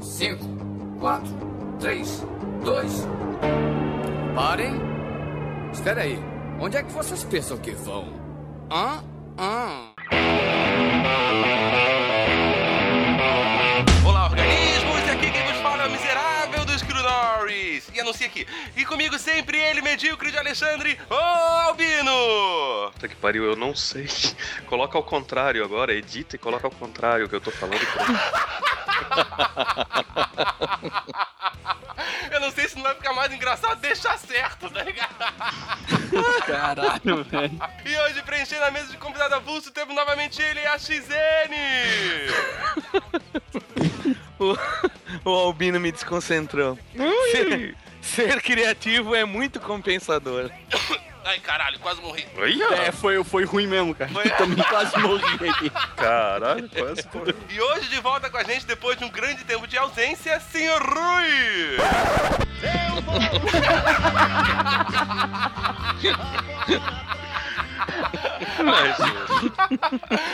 5, 4, 3, 2. Parem! Espera aí. Onde é que vocês pensam que vão? Hã? Hã? Olá, organismos! Aqui quem vos fala é o miserável do Screw Norris. E anuncia aqui. E comigo sempre ele, medíocre de Alexandre, o Albino! Puta que pariu, eu não sei. Coloca ao contrário agora, edita e coloca ao contrário o que eu tô falando. Eu não sei se não vai ficar mais engraçado deixar certo, tá ligado? Caralho, velho. E hoje, preenchendo a mesa de convidado avulso, temos novamente ele, a XN! O, o Albino me desconcentrou. Ser, ser criativo é muito compensador. Ai, caralho, quase morri. É, foi, foi ruim mesmo, cara. Foi. Também quase morri aqui. Caralho, quase foi. E hoje de volta com a gente, depois de um grande tempo de ausência, Senhor Rui!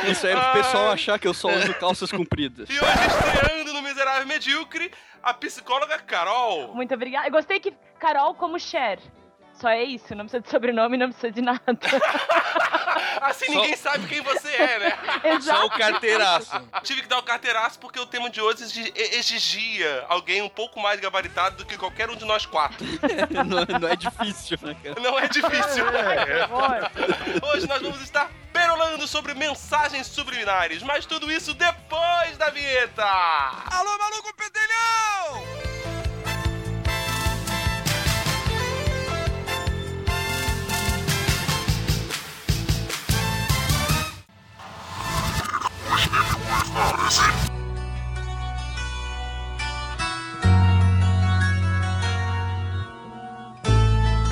Isso aí é pro pessoal achar que eu só uso calças compridas. E hoje estreando no Miserável Medíocre, a psicóloga Carol. Muito obrigada. Eu gostei que Carol como Cher. Só é isso, não precisa de sobrenome, não precisa de nada. Assim ninguém sabe quem você é, né? Só o Exato. carteiraço. Tive que dar o carteiraço porque o tema de hoje exi- exigia alguém um pouco mais gabaritado do que qualquer um de nós quatro. não, não é difícil, né, cara? Não é difícil. Por Hoje nós vamos estar perolando sobre mensagens subliminares, mas tudo isso depois da vinheta. Alô, maluco pedelhão!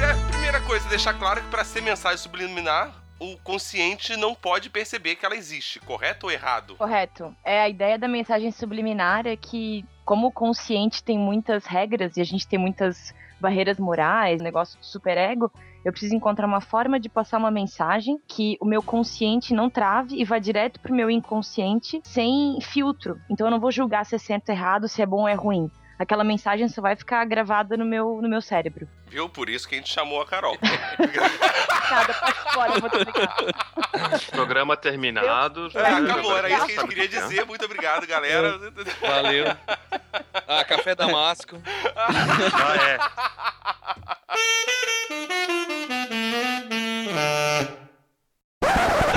É, Primeira coisa, deixar claro que para ser mensagem subliminar, o consciente não pode perceber que ela existe, correto ou errado? Correto. É a ideia da mensagem subliminar é que, como o consciente tem muitas regras e a gente tem muitas barreiras morais, negócio de superego, eu preciso encontrar uma forma de passar uma mensagem que o meu consciente não trave e vá direto pro meu inconsciente sem filtro. Então eu não vou julgar se é certo errado, se é bom ou é ruim. Aquela mensagem só vai ficar gravada no meu, no meu cérebro. Viu? Por isso que a gente chamou a Carol. Parte fora, eu vou. Programa terminado. É, acabou, era isso que a gente queria dizer. Muito obrigado, galera. Valeu. Ah, café damasco. Ah, é.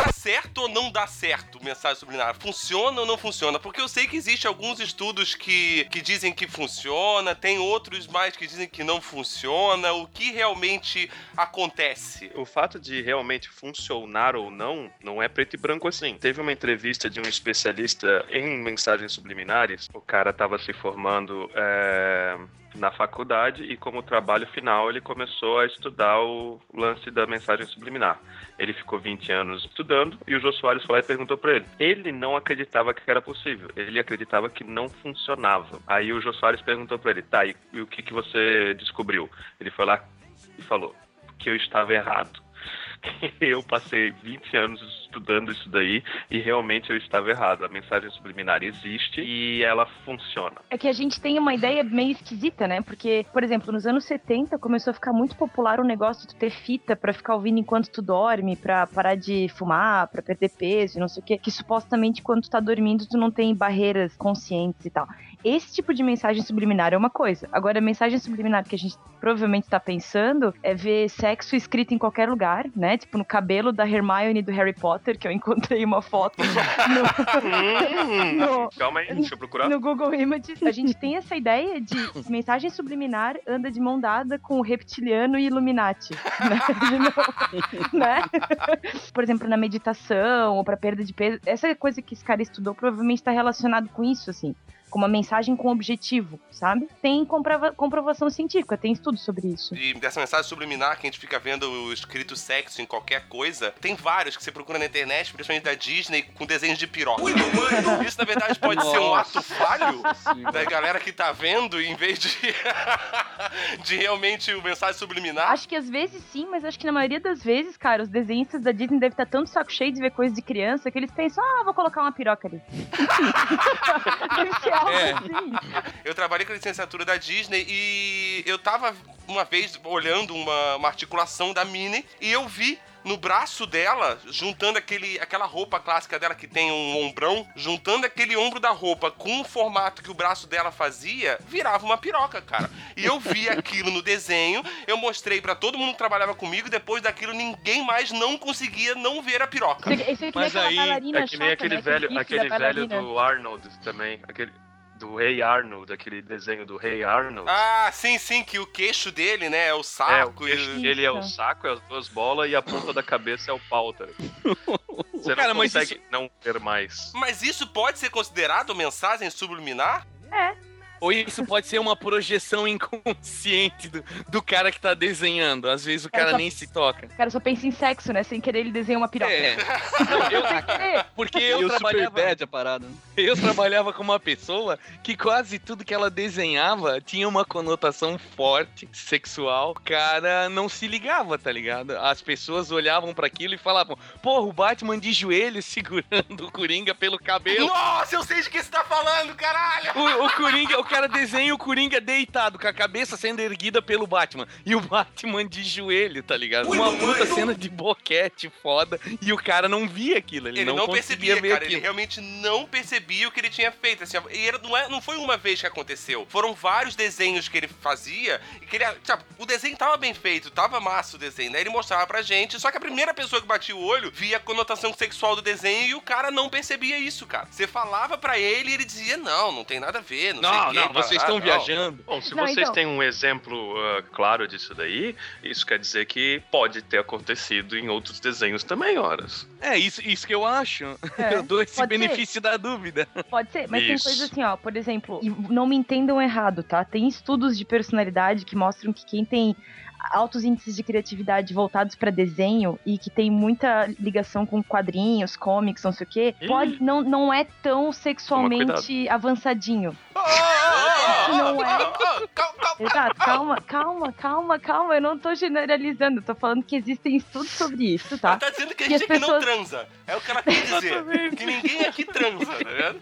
Certo ou não dá certo mensagem subliminar? Funciona ou não funciona? Porque eu sei que existe alguns estudos que, que dizem que funciona, tem outros mais que dizem que não funciona. O que realmente acontece? O fato de realmente funcionar ou não, não é preto e branco assim. Teve uma entrevista de um especialista em mensagens subliminares. O cara estava se formando é, na faculdade e, como trabalho final, ele começou a estudar o lance da mensagem subliminar. Ele ficou 20 anos estudando e o Jô Soares foi lá e perguntou para ele. Ele não acreditava que era possível, ele acreditava que não funcionava. Aí o Jô Soares perguntou para ele: tá, e, e o que, que você descobriu? Ele foi lá e falou que eu estava errado. Eu passei 20 anos estudando isso daí e realmente eu estava errado. A mensagem subliminar existe e ela funciona. É que a gente tem uma ideia meio esquisita, né? Porque, por exemplo, nos anos 70 começou a ficar muito popular o negócio de ter fita pra ficar ouvindo enquanto tu dorme, pra parar de fumar, pra perder peso não sei o quê. Que supostamente quando tu tá dormindo tu não tem barreiras conscientes e tal. Esse tipo de mensagem subliminar é uma coisa. Agora, a mensagem subliminar que a gente provavelmente tá pensando é ver sexo escrito em qualquer lugar, né? Tipo no cabelo da Hermione do Harry Potter, que eu encontrei uma foto no, no, Calma aí, deixa eu procurar. no Google Images, a gente tem essa ideia de mensagem subliminar anda de mão dada com o reptiliano e Illuminati. Né? Né? Por exemplo, na meditação ou para perda de peso, essa coisa que esse cara estudou provavelmente está relacionado com isso, assim. Com uma mensagem com objetivo, sabe? Tem comprova- comprovação científica, tem estudo sobre isso. E dessa mensagem subliminar que a gente fica vendo o escrito sexo em qualquer coisa, tem vários que você procura na internet, principalmente da Disney, com desenhos de piroca. Isso, na verdade, pode ser um ato falho da galera que tá vendo, em vez de, de realmente o mensagem subliminar. Acho que às vezes sim, mas acho que na maioria das vezes, cara, os desenhistas da Disney devem estar tanto saco cheio de ver coisa de criança que eles pensam, ah, vou colocar uma piroca ali. Deve ser algo É. assim. Eu trabalhei com a licenciatura da Disney e eu tava uma vez olhando uma, uma articulação da Minnie e eu vi no braço dela, juntando aquele, aquela roupa clássica dela que tem um ombrão, juntando aquele ombro da roupa com o formato que o braço dela fazia, virava uma piroca, cara. E eu vi aquilo no desenho, eu mostrei pra todo mundo que trabalhava comigo, e depois daquilo ninguém mais não conseguia não ver a piroca. Isso é que Mas aí, É que nem chata, aquele né? velho, aquele velho do Arnold também. Aquele, do Rei Arnold, aquele desenho do Rei Arnold. Ah, sim, sim, que o queixo dele, né, é o é, o saco. queixo e... dele é o Isso. saco, é as duas bolas e a ponta da cabeça é o pau, tá? Você Cara, não consegue não ver mais. Mas isso pode ser considerado mensagem subliminar? Ou isso pode ser uma projeção inconsciente do, do cara que tá desenhando. Às vezes o cara Essa- nem se toca. O cara só pensa em sexo, né? Sem querer ele desenha uma piroca. É. Não, eu- porque Eu eu super trabalhava, bad a parada. né? eu trabalhava com uma pessoa que quase tudo que ela desenhava tinha uma conotação forte, sexual. O cara não se ligava, tá ligado? As pessoas olhavam pra aquilo e falavam: Porra, o Batman de joelho segurando o Coringa pelo cabelo. Nossa, eu sei de que você tá falando, caralho! O, o Coringa, o cara desenha o Coringa deitado, com a cabeça sendo erguida pelo Batman. E o Batman de joelho, tá ligado? Uma puta cena de boquete foda. E o cara não via aquilo, ele, Ele não, conseguia percebia, ver cara. Ele aquilo. realmente não percebia o que ele tinha feito. Assim, e era- não, é, não foi uma vez que aconteceu. Foram vários desenhos que ele fazia e que ele. Sabe, o desenho tava bem feito, tava massa o desenho. Daí ele mostrava pra gente. Só que a primeira pessoa que batia o olho via a conotação sexual do desenho e o cara não percebia isso, cara. Você falava pra ele e ele dizia: Não, não tem nada a ver. Não, sei Não, não, vocês estão não." viajando. Bom, se Não, vocês então- têm um exemplo ah, claro disso daí, isso quer dizer que pode ter acontecido em outros desenhos também, horas. É, isso, isso que eu acho. É, eu dou esse pode ser. benefício da dúvida. Pode ser, mas tem Isso. coisa assim, ó, por exemplo, e não me entendam errado, tá? Tem estudos de personalidade que mostram que quem tem altos índices de criatividade voltados pra desenho e que tem muita ligação com quadrinhos, comics, não sei o quê, Ih. pode, não, não é tão sexualmente avançadinho. Não é. Exato, calma, calma, calma, calma, eu não tô generalizando, eu tô falando que existem estudos sobre isso, Ela tá? tá dizendo que a as gente aqui não pessoas- transa. É o que ela quer dizer. que ninguém aqui transa, tá vendo?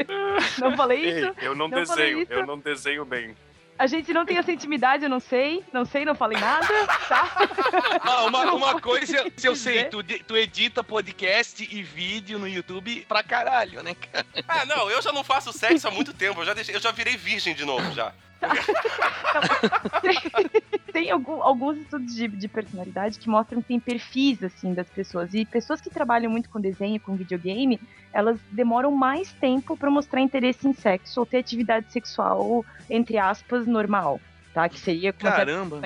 Não falei isso? eu não, não desenho, eu não desenho bem. A gente não tem essa intimidade, eu não sei, não sei, não falei nada, tá? Ah, uma, uma coisa, se eu sei, tu, tu edita podcast e vídeo no YouTube pra caralho, né, cara? Ah, não, eu já não faço sexo há muito tempo. Eu já, deixei- eu já virei virgem de novo já. tem algum- alguns estudos de, de personalidade que mostram que tem perfis, assim, das pessoas. E pessoas que trabalham muito com desenho, com videogame, elas demoram mais tempo pra mostrar interesse em sexo ou ter atividade sexual, entre aspas, normal, tá? Que seria Caramba.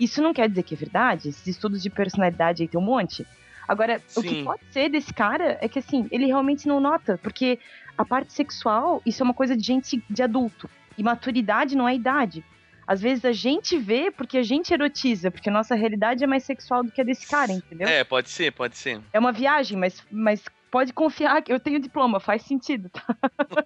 Isso não quer dizer que é verdade. Esses estudos de personalidade aí tem um monte. Agora, o que Sim. pode ser desse cara é que, assim, ele realmente não nota, porque a parte sexual, isso é uma coisa de gente de adulto. E maturidade não é idade. Às vezes a gente vê porque a gente erotiza, porque a nossa realidade é mais sexual do que a desse cara, entendeu? É, É, pode ser, pode ser. uma viagem, mas, mas pode confiar que eu tenho diploma, faz sentido, tá?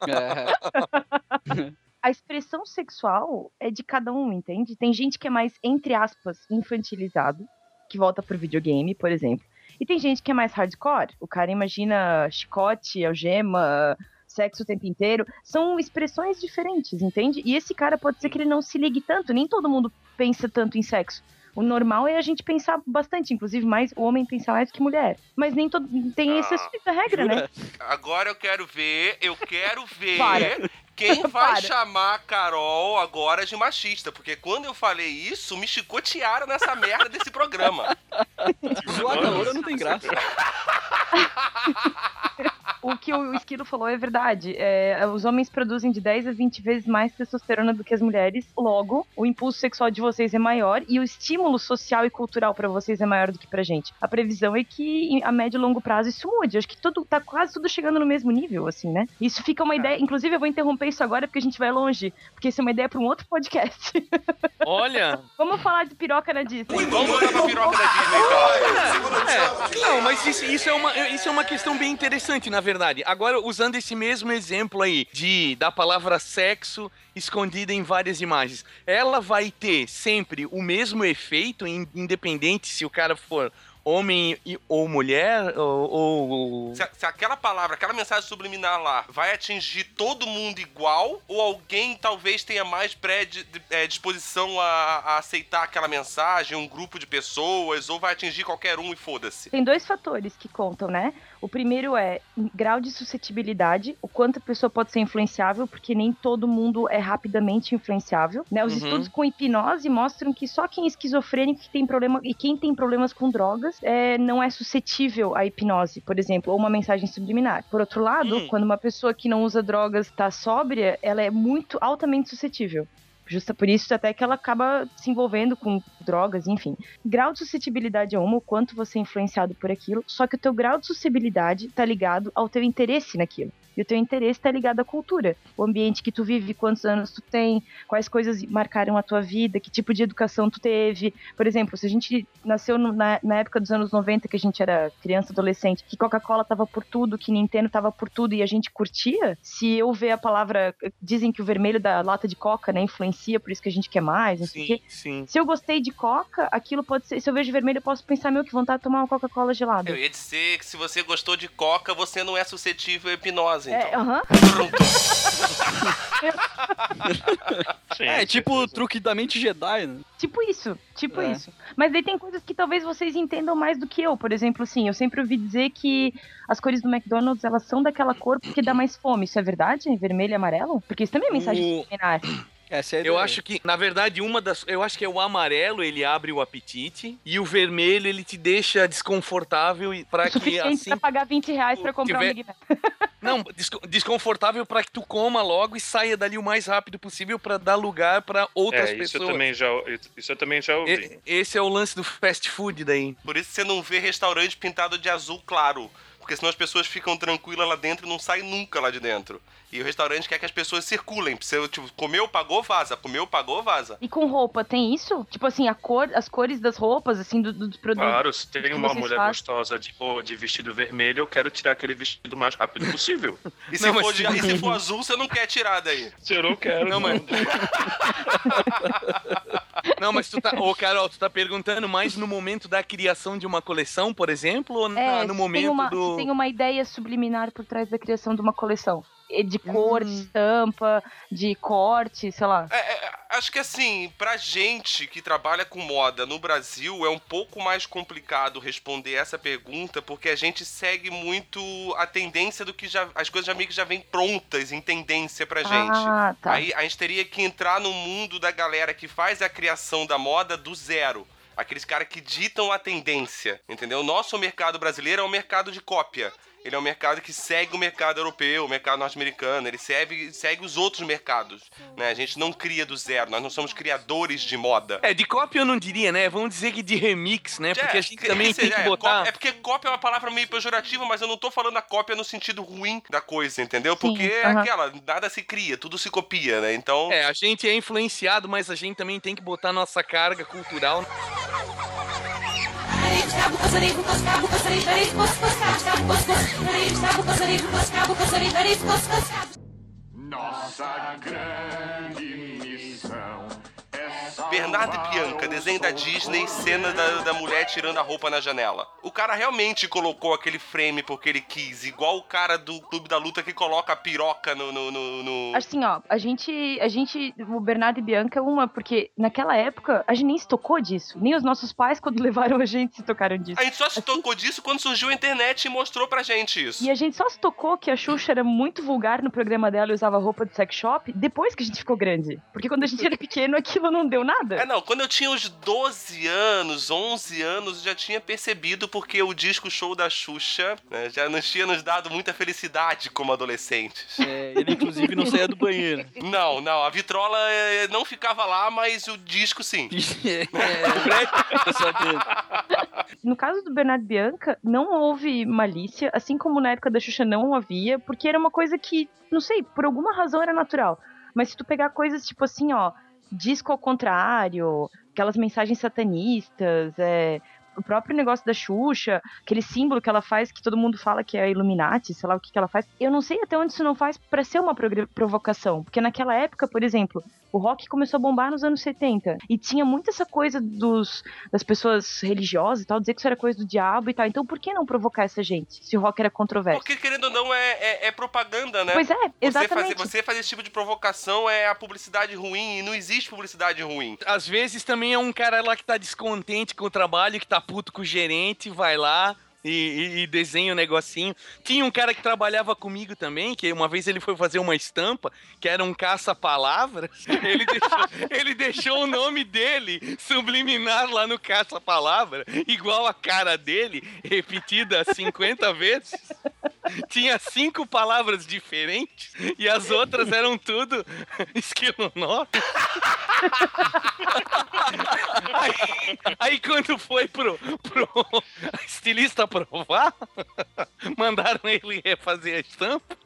É. A expressão sexual é de cada um, entende? Tem gente que é mais, entre aspas, infantilizado, que volta pro videogame, por exemplo. E tem gente que é mais hardcore. O cara imagina chicote, algema, sexo o tempo inteiro. São expressões diferentes, entende? E esse cara pode ser que ele não se ligue tanto. Nem todo mundo pensa tanto em sexo. O normal é a gente pensar bastante, inclusive mais o homem pensar mais que mulher. Mas nem todo tem Ah, exceções da regra, né? Agora eu quero ver, eu quero ver Para. quem vai Para. chamar a Carol agora de machista. Porque quando eu falei isso, me chicotearam nessa merda desse programa. Zoar calor não tem graça. O que o Esquilo falou é verdade. É, os homens produzem de 10 a 20 vezes mais testosterona do que as mulheres. Logo, o impulso sexual de vocês é maior e o estímulo social e cultural pra vocês é maior do que pra gente. A previsão é que a médio e longo prazo isso mude. Acho que tudo tá quase tudo chegando no mesmo nível, assim, né? Isso fica uma ideia. Inclusive, eu vou interromper isso agora porque a gente vai longe. Porque isso é uma ideia pra um outro podcast. Olha, Vamos falar de piroca na Disney. Vamos voltar pra piroca da Disney, então. É, não, mas isso, isso é uma, isso é uma questão bem interessante, na verdade. Agora, usando esse mesmo exemplo aí de da palavra sexo escondida em várias imagens, ela vai ter sempre o mesmo efeito, in- independente se o cara for homem e, ou mulher, ou... ou- Se, se aquela palavra, aquela mensagem subliminar lá vai atingir todo mundo igual, ou alguém talvez tenha mais predisposição a, a aceitar aquela mensagem, um grupo de pessoas, ou vai atingir qualquer um e foda-se. Tem dois fatores que contam, né? O primeiro é grau de suscetibilidade, o quanto a pessoa pode ser influenciável, porque nem todo mundo é rapidamente influenciável. Né? Os Uhum. estudos com hipnose mostram que só quem é esquizofrênico que tem problema e quem tem problemas com drogas é, não é suscetível à hipnose, por exemplo, ou uma mensagem subliminar. Por outro lado, Hum. quando uma pessoa que não usa drogas está sóbria, ela é muito altamente suscetível. Justa por isso até que ela acaba se envolvendo com drogas, enfim. Grau de suscetibilidade é uma, o quanto você é influenciado por aquilo, só que o teu grau de suscetibilidade tá ligado ao teu interesse naquilo. E o teu interesse tá ligado à cultura. O ambiente que tu vive, quantos anos tu tem, quais coisas marcaram a tua vida, que tipo de educação tu teve. Por exemplo, se a gente nasceu na, na época dos anos 90, que a gente era criança, adolescente, que Coca-Cola tava por tudo, que Nintendo tava por tudo e a gente curtia, se eu ver a palavra. Dizem que o vermelho da lata de Coca, né, influencia, por isso que a gente quer mais, não sei o quê. Sim, sim. Se eu gostei de Coca, aquilo pode ser. Se eu vejo vermelho, eu posso pensar, meu, que vontade de tomar uma Coca-Cola gelada. Eu ia dizer que se você gostou de coca, você não é suscetível à hipnose, É, então. É, com tipo o truque da mente Jedi, né? Tipo isso, tipo É. isso. Mas daí tem coisas que talvez vocês entendam mais do que eu. Por exemplo, assim, eu sempre ouvi dizer que as cores do McDonald's, elas são daquela cor porque dá mais fome. Isso é verdade? Vermelho e amarelo? Porque isso também é mensagem O- subliminar. Essa é a Eu ideia. acho que, na verdade, uma das. Eu acho que é o amarelo, ele abre o apetite. E o vermelho, ele te deixa desconfortável e para que assim. pra pagar 20 reais pra comprar tiver- um Big Mac. Não, desco- desconfortável para que tu coma logo e saia dali o mais rápido possível para dar lugar para outras É, isso pessoas. eu, também já, isso eu também já ouvi. E- Esse é o lance do fast food daí. Por isso você não vê restaurante pintado de azul claro. Porque senão as pessoas ficam tranquilas lá dentro e não saem nunca lá de dentro. E o restaurante quer que as pessoas circulem. Você, tipo, comeu, pagou, vaza. Comeu, pagou, vaza. E com roupa, tem isso? Tipo assim, a cor, as cores das roupas, assim, do- dos produtos. Claro, se tem uma mulher fazem? gostosa de, pô, de vestido vermelho, eu quero tirar aquele vestido o mais rápido possível. E se, Não, for, de- e se for azul, você não quer tirar daí. Eu não quero. Não, mas. Não, mas tu tá. Ô, Carol, tu tá perguntando mais no momento da criação de uma coleção, por exemplo, ou na- É, no se tem, momento uma, do. tem uma ideia subliminar por trás da criação de uma coleção. E De cor, de Hum. estampa, de corte, sei lá. É, é, acho que assim, pra gente que trabalha com moda no Brasil, é um pouco mais complicado responder essa pergunta, porque a gente segue muito a tendência do que já. As coisas já meio que já vêm prontas em tendência pra gente. Ah, tá. Aí a gente teria que entrar no mundo da galera que faz a criação da moda do zero. Aqueles caras que ditam a tendência, entendeu? Nosso mercado brasileiro é um mercado de cópia. Ele é um mercado que segue o mercado europeu, o mercado norte-americano, ele segue, segue os outros mercados. Né? A gente não cria do zero, nós não somos criadores de moda. É, de cópia eu não diria, né? Vamos dizer que de remix, né? Porque a gente também tem que é, botar. É porque cópia é uma palavra meio pejorativa, mas eu não tô falando a cópia no sentido ruim da coisa, entendeu? Sim, Porque é aham. aquela, nada se cria, tudo se copia, né? Então. É, a gente é influenciado, mas a gente também tem que botar nossa carga cultural. Nossa grande Bernardo e Bianca, desenho da Disney, cena da, da mulher tirando a roupa na janela. O cara realmente colocou aquele frame porque ele quis, igual o cara do Clube da Luta que coloca a piroca no. no, no- no- Assim, ó, a gente, a gente, o Bernardo e Bianca é uma, porque naquela época a gente nem se tocou disso. Nem os nossos pais, quando levaram a gente, se tocaram disso. A gente só se tocou disso quando surgiu a internet e mostrou pra gente isso. E a gente só se tocou que a Xuxa era muito vulgar no programa dela e usava roupa de sex shop depois que a gente ficou grande. Porque quando a gente era pequeno, aquilo não deu nada. É, não, quando eu tinha uns 12 anos, 11 anos, eu já tinha percebido porque o disco show da Xuxa né, já nos tinha nos dado muita felicidade como adolescentes. É, ele inclusive não saía do banheiro. Não, não, a vitrola eh, não ficava lá, mas o disco sim. é, sabendo. No caso do Bernardo e Bianca, não houve malícia, assim como na época da Xuxa não havia, porque era uma coisa que, não sei, por alguma razão era natural. Mas se tu pegar coisas tipo assim, ó, disco ao contrário, aquelas mensagens satanistas, é, o próprio negócio da Xuxa, aquele símbolo que ela faz, que todo mundo fala que é Illuminati, sei lá o que, que ela faz. Eu não sei até onde isso não faz pra ser uma provocação. Porque naquela época, por exemplo, o rock começou a bombar nos anos 70. E tinha muito essa coisa dos, das pessoas religiosas e tal, dizer que isso era coisa do diabo e tal. Então por que não provocar essa gente, se o rock era controverso? Porque, querendo ou não, é, é, é propaganda, né? Pois é, Você exatamente. fazer, você fazer esse tipo de provocação é a publicidade ruim e não existe publicidade ruim. Às vezes também é um cara lá que tá descontente com o trabalho, que tá puto com o gerente, vai lá. E, e- desenha o negocinho. Tinha um cara que trabalhava comigo também, que uma vez ele foi fazer uma estampa, que era um caça-palavras. Ele deixou, ele deixou o nome dele subliminar lá no caça-palavra, igual a cara dele, repetida 50 vezes. Tinha cinco palavras diferentes e as outras eram tudo esquilonó. Aí, aí quando foi pro, pro estilista aprovar, mandaram ele refazer a estampa.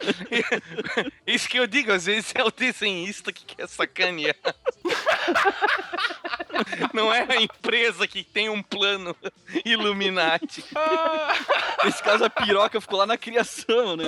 Isso que eu digo, às vezes é o desenhista que quer sacanear. Não é a empresa que tem um plano Illuminati. Nesse caso, a piroca ficou lá na criação, né?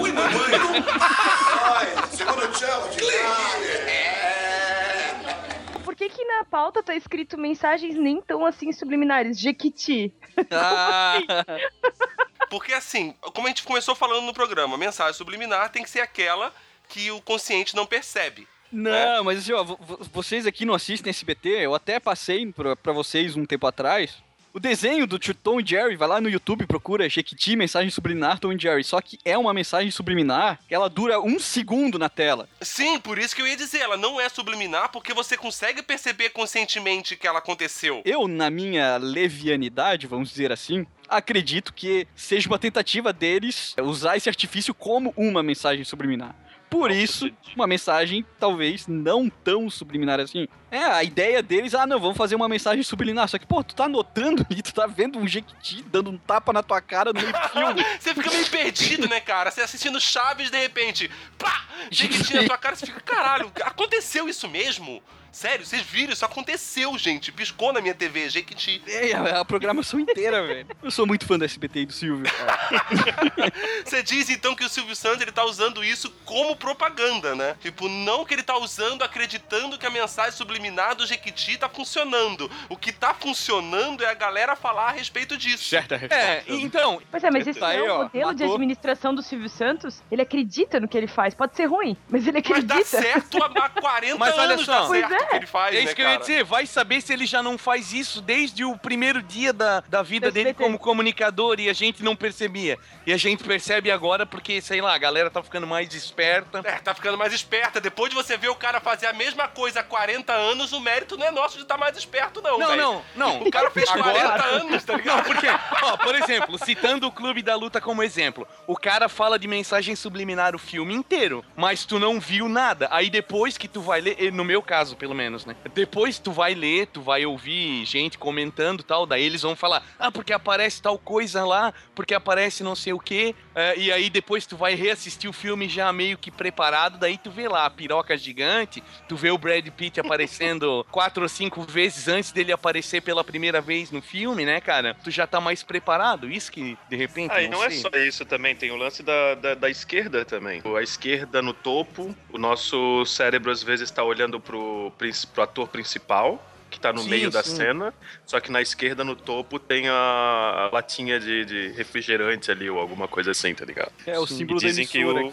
Por que que na pauta tá escrito mensagens nem tão assim subliminares? Jequiti. Ah, Porque assim, como a gente começou falando no programa, a mensagem subliminar tem que ser aquela que o consciente não percebe. não, mas assim, ó, vo- vo- vocês aqui não assistem SBT, eu até passei pra, pra vocês um tempo atrás. O desenho do Tom e Jerry, vai lá no YouTube, procura Jequiti, mensagem subliminar Tom e Jerry. Só que é uma mensagem subliminar que ela dura um segundo na tela. Sim, por isso que eu ia dizer, ela não é subliminar porque você consegue perceber conscientemente que ela aconteceu. Eu, na minha levianidade, vamos dizer assim, acredito que seja uma tentativa deles usar esse artifício como uma mensagem subliminar. Por isso, uma mensagem talvez não tão subliminar assim. É, a ideia deles, ah, não, vamos fazer uma mensagem subliminar. Só que, pô, tu tá anotando ali, tu tá vendo um jequiti dando um tapa na tua cara no filme. Você fica meio perdido, né, cara? Você assistindo Chaves, de repente, pá! Jequiti na tua cara, você fica, caralho, aconteceu isso mesmo? Sério, vocês viram? Isso aconteceu, gente. Piscou na minha TV, Jequiti. É, a, a programação inteira, velho. Eu sou muito fã do SBT e do Silvio. Você diz então que o Silvio Santos ele tá usando isso como propaganda, né? Tipo, não que ele tá usando acreditando que a mensagem subliminar do Jequiti tá funcionando. O que tá funcionando é a galera falar a respeito disso. Certa É, então, Pois é, mas esse Tá é o ó, modelo de administração do Silvio Santos. Ele acredita no que ele faz. Pode ser ruim, mas ele Mas acredita. dá certo há há 40 Mas olha anos só. dá Pois certo é. ele faz, é isso né, que eu ia dizer. Vai saber se ele já não faz isso desde o primeiro dia da, da vida dele como comunicador e a gente não percebia. E a gente percebe agora porque, sei lá, a galera tá ficando mais esperta. É, tá ficando mais esperta. Depois de você ver o cara fazer a mesma coisa há 40 anos, o mérito não é nosso de estar mais esperto, não, Não, velho. não, não. O cara fez Agora- 40 anos, tá Não, ligado? porque, ó, por exemplo, citando o Clube da Luta como exemplo, o cara fala de mensagem subliminar o filme inteiro, mas tu não viu nada. Aí depois que tu vai ler, no meu caso, pelo menos, né? Depois tu vai ler, tu vai ouvir gente comentando e tal, daí eles vão falar, ah, porque aparece tal coisa lá, porque aparece não sei o quê, eh, e aí depois tu vai reassistir o filme já meio que preparado, daí tu vê lá a piroca gigante, tu vê o Brad Pitt aparecendo quatro ou cinco vezes antes dele aparecer pela primeira vez no filme, né, cara? Tu já tá mais preparado. Isso que, de repente. Ah, e não é sei. só isso também, tem o lance da, da, da esquerda também. A esquerda no topo, o nosso cérebro às vezes tá olhando pro, pro ator principal, que tá no Sim, meio da sim. cena, só que na esquerda no topo tem a, a latinha de, de refrigerante ali, ou alguma coisa assim, tá ligado? É o Sim. símbolo E da dizem que o-.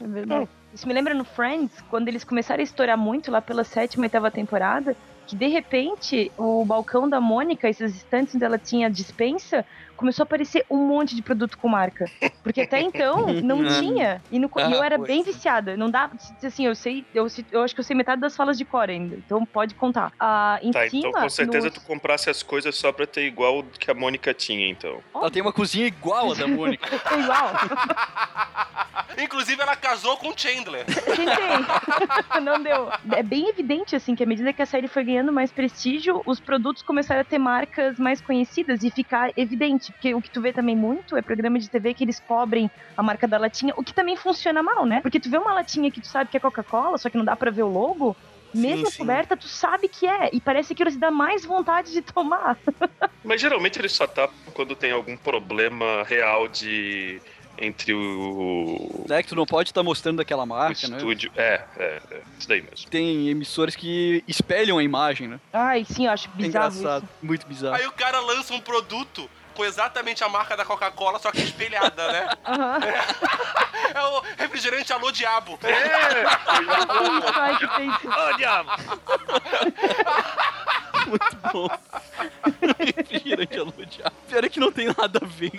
É verdade. Isso me lembra no Friends, quando eles começaram a estourar muito lá pela sétima e oitava temporada, que de repente o balcão da Mônica, esses estantes onde ela tinha dispensa, começou a aparecer um monte de produto com marca. Porque até então não tinha. E, no, e eu Ah, era pois. bem viciada. Não dá. Assim, eu sei. Eu, eu acho que eu sei metade das falas de cor ainda. Então pode contar. Ah, em Tá, cima. então com certeza no- tu comprasse as coisas só pra ter igual o que a Mônica tinha, então. Ela tem uma cozinha igual a da Mônica. É igual. Inclusive, ela casou com o Chandler. Tentei. Não deu. É bem evidente, assim, que à medida que a série foi ganhando mais prestígio, os produtos começaram a ter marcas mais conhecidas e ficar evidente. Porque o que tu vê também muito é programa de TV que eles cobrem a marca da latinha, o que também funciona mal, né? Porque tu vê uma latinha que tu sabe que é Coca-Cola, só que não dá pra ver o logo. Mesmo sim. coberta, tu sabe que é. E parece que eles dá mais vontade de tomar. Mas geralmente ele só tá quando tem algum problema real de. entre o. É que tu não pode estar mostrando aquela o marca, né? estúdio. É, é, é, isso daí mesmo. Tem emissoras que espelham a imagem, né? Ai, sim, eu acho É bizarro engraçado, isso. muito bizarro. Aí o cara lança um produto com exatamente a marca da Coca-Cola, só que espelhada, né? Aham. É o refrigerante Alô Diabo. Isso, ai, que feito. Ô, diabo! Muito bom. Refrigerante alô diabo. Pior é que não tem nada a ver.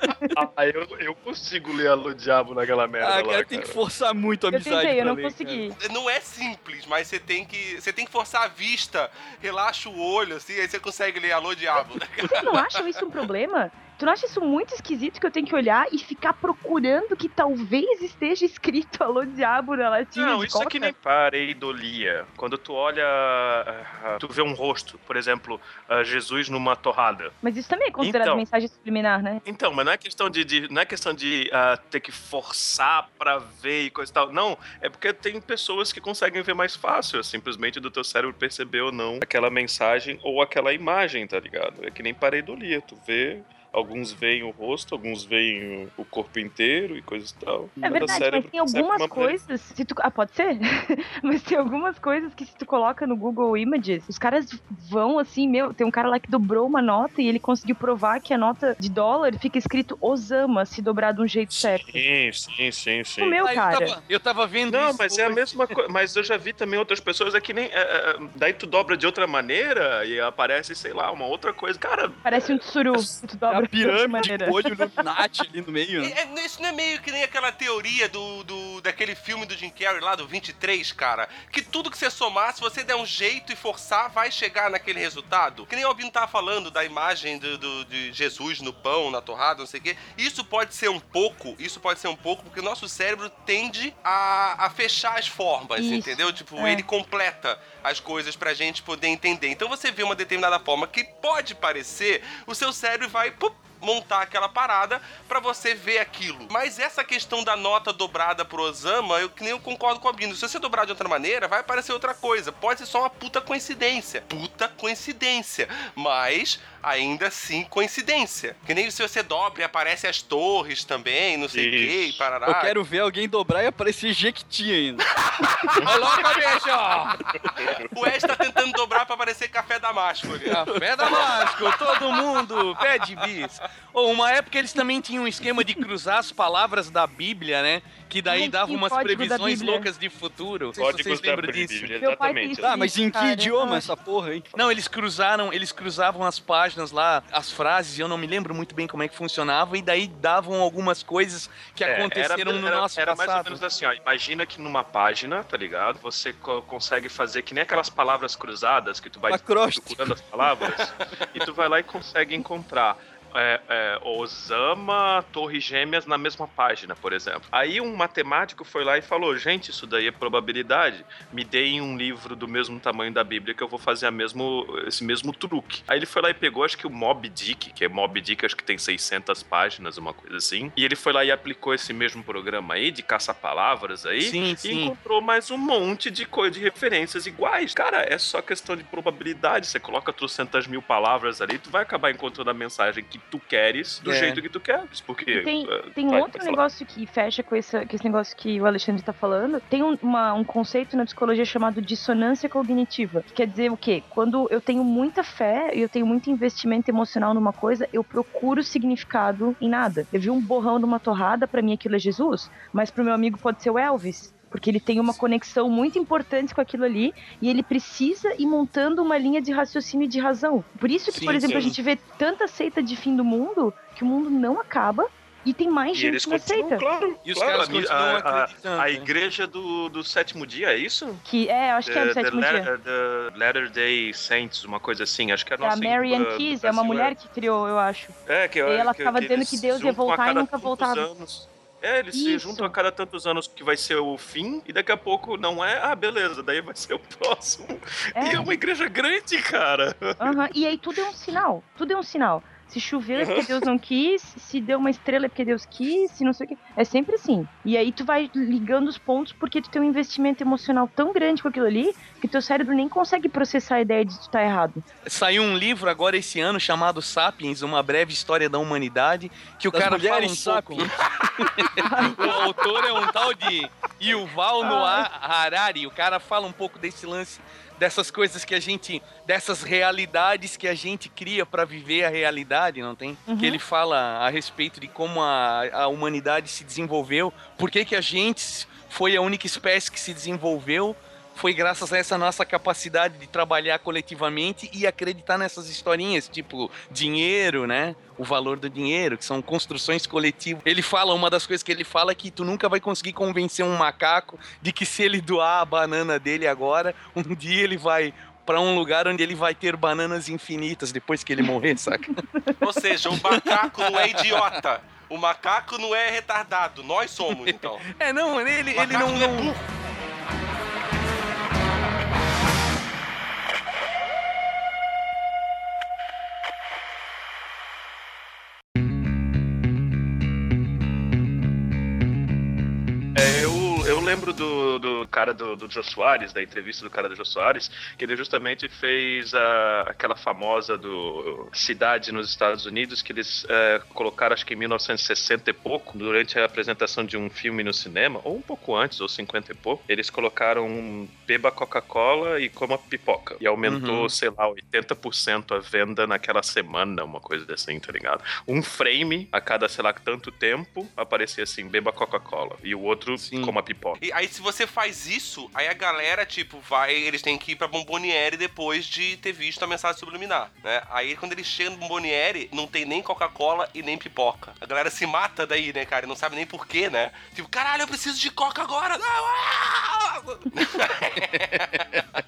Ah, eu, eu consigo ler Alô Diabo naquela merda Ah, lá, cara, tem que forçar muito a Eu amizade. tentei, eu não ler, consegui. Não é simples, mas você tem que. Você tem que forçar a vista, relaxa o olho, assim, aí você consegue ler Alô Diabo. né? Vocês não acham isso um problema? Tu não acha isso muito esquisito que eu tenho que olhar e ficar procurando que talvez esteja escrito Alô Diabo na latinha Não, isso é coca? que nem pareidolia. Quando tu olha, ah, tu vê um rosto, por exemplo, ah, Jesus numa torrada. Mas isso também é considerado Então. mensagem subliminar, né? Então, mas não é questão de, de- não é questão de ah, ter que forçar pra ver e coisa e tal. Não, é porque tem pessoas que conseguem ver mais fácil, é simplesmente do teu cérebro perceber ou não aquela mensagem ou aquela imagem, tá ligado? É que nem pareidolia, tu vê Alguns veem o rosto, alguns veem o corpo inteiro e coisa e tal. É verdade, cérebro mas tem algumas coisas. Se tu, ah, pode ser? mas tem algumas coisas que se tu coloca no Google Images, os caras vão assim, meu, tem um cara lá que dobrou uma nota e ele conseguiu provar que a nota de dólar fica escrito Osama se dobrar de um jeito certo. Sim, sim, sim, sim. O meu, Ah, eu, cara. tava, eu tava vendo Não, isso mas é a mesma coisa. Mas eu já vi também outras pessoas é que nem. é, é, daí tu dobra de outra maneira e aparece, sei lá, uma outra coisa. Cara, Parece um tsuru. que tu É dobra a de pirâmide com olho Illuminati ali no meio, né? É, isso não é meio que nem aquela teoria do, do daquele filme do Jim Carrey lá, do 23, cara? Que tudo que você somar, se você der um jeito e forçar, vai chegar naquele resultado? Que nem o Albino tava falando da imagem do, do- de Jesus no pão, na torrada, não sei o quê. Isso pode ser um pouco, isso pode ser um pouco, porque o nosso cérebro tende a, a fechar as formas, Isso, entendeu? Tipo, é. ele completa as coisas pra gente poder entender. Então você vê uma determinada forma que pode parecer, o seu cérebro vai montar aquela parada pra você ver aquilo. Mas essa questão da nota dobrada pro Osama, eu que nem eu concordo com o Albino. Se você dobrar de outra maneira, vai aparecer outra coisa. Pode ser só uma puta coincidência. Puta coincidência. Mas ainda assim coincidência. Que nem se você dobra e aparece as torres também, não sei o que, e parará. Eu quero ver alguém dobrar e aparecer Jequiti ainda. Ô, louco, bicho! O Ed tá tentando dobrar pra aparecer café damasco ali. Café Damasco, todo mundo pede bis. Ou uma época eles também tinham um esquema de cruzar as palavras da Bíblia, né? Que daí Ai, dava umas previsões loucas de futuro. Não sei se códigos vocês da lembram disso. Bíblia, pai exatamente. Ah, mas em que Cara, idioma ah. essa porra, hein? Não, eles cruzaram, eles cruzavam as páginas lá, as frases, e eu não me lembro muito bem como é que funcionava, e daí davam algumas coisas que É, aconteceram era, no era- nosso era mais ou passado. menos assim, ó. Imagina que numa página, tá ligado? Você co- consegue fazer que nem aquelas palavras cruzadas que tu vai procurando as palavras e tu vai lá e consegue encontrar. É, é, Osama, Torre Gêmeas na mesma página, por exemplo. Aí um matemático foi lá e falou: gente, isso daí é probabilidade. Me deem um livro do mesmo tamanho da Bíblia que eu vou fazer a mesmo, esse mesmo truque. Aí ele foi lá e pegou, acho que o Mob Dick, que é Mob Dick, acho que tem 600 páginas, uma coisa assim. E ele foi lá e aplicou esse mesmo programa aí de caça-palavras aí. Sim, E sim. encontrou mais um monte de coisa, de referências iguais. Cara, é só questão de probabilidade. Você coloca trocentas mil palavras ali, tu vai acabar encontrando a mensagem que tu queres do É. jeito que tu queres. Porque. E tem, eh, tem um vai, outro negócio que fecha com esse, com esse negócio que o Alexandre tá falando. Tem um, uma- um conceito na psicologia chamado dissonância cognitiva. Que quer dizer o quê? Quando eu tenho muita fé e eu tenho muito investimento emocional numa coisa, eu procuro significado em nada. Eu vi um borrão numa torrada, pra mim aquilo é Jesus, mas pro meu amigo pode ser o Elvis. Porque ele tem uma conexão muito importante com aquilo ali e ele precisa ir montando uma linha de raciocínio e de razão. Por isso que, Sim, por exemplo, a sim. gente vê tanta seita de fim do mundo que o mundo não acaba e tem mais E gente eles na seita. claro. E os claro, caras a a, a, a né? igreja do, do sétimo dia, é isso? Que é, eu acho que é do sétimo dia. Letter, the Latter Day Saints, uma coisa assim. Acho que é a É a nossa. Mary Ann uh, Keys, é uma mulher que criou, eu acho. É, que, E ela que, ficava dizendo que Deus ia a voltar e nunca voltava. anos. É, eles se Isso. juntam a cada tantos anos que vai ser o fim, e daqui a pouco não é, ah, beleza, daí vai ser o próximo. E é É, uma igreja grande, cara. aham, E aí tudo é um sinal. Tudo é um sinal. Se choveu é porque Deus não quis, se deu uma estrela é porque Deus quis, se não sei o que. É sempre assim. E aí tu vai ligando os pontos porque tu tem um investimento emocional tão grande com aquilo ali que teu cérebro nem consegue processar a ideia de tu tá errado. Saiu um livro agora esse ano chamado Sapiens, uma breve história da humanidade, que o Das cara fala um pouco. o autor é um tal de Yuval Noah Harari. O cara fala um pouco desse lance, dessas coisas que a gente, dessas realidades que a gente cria pra viver a realidade, não tem? Uhum. Que ele fala a respeito de como a, a humanidade se desenvolveu, por que que a gente foi a única espécie que se desenvolveu foi graças a essa nossa capacidade de trabalhar coletivamente e acreditar nessas historinhas, tipo dinheiro, né? O valor do dinheiro, que são construções coletivas. Ele fala, uma das coisas que ele fala é que tu nunca vai conseguir convencer um macaco de que se ele doar a banana dele agora, um dia ele vai pra um lugar onde ele vai ter bananas infinitas depois que ele morrer, saca? Ou seja, o macaco não é idiota. O macaco não é retardado. Nós somos, então. É, não, ele, ele Macaco não, não é burro. Cara do, do Jô Soares, da entrevista do cara do Jô Soares, que ele justamente fez a, aquela famosa do Cidade nos Estados Unidos, que eles é, colocaram, acho que em 1960 e pouco, durante a apresentação de um filme no cinema, ou um pouco antes, ou 50 e pouco, eles colocaram um beba Coca-Cola e coma pipoca. E aumentou, Uhum. sei lá, 80% a venda naquela semana, uma coisa assim, tá ligado? Um frame a cada, sei lá, tanto tempo, aparecia assim, beba Coca-Cola. E o outro Sim. coma pipoca. E aí, se você faz isso, aí a galera, tipo, vai. Eles têm que ir pra Bomboniere depois de ter visto a mensagem subliminar, né? Aí, quando eles chegam no Bomboniere, não tem nem Coca-Cola e nem pipoca. A galera se mata daí, né, cara? E não sabe nem porquê, né? Tipo, caralho, eu preciso de Coca agora! Não! ah!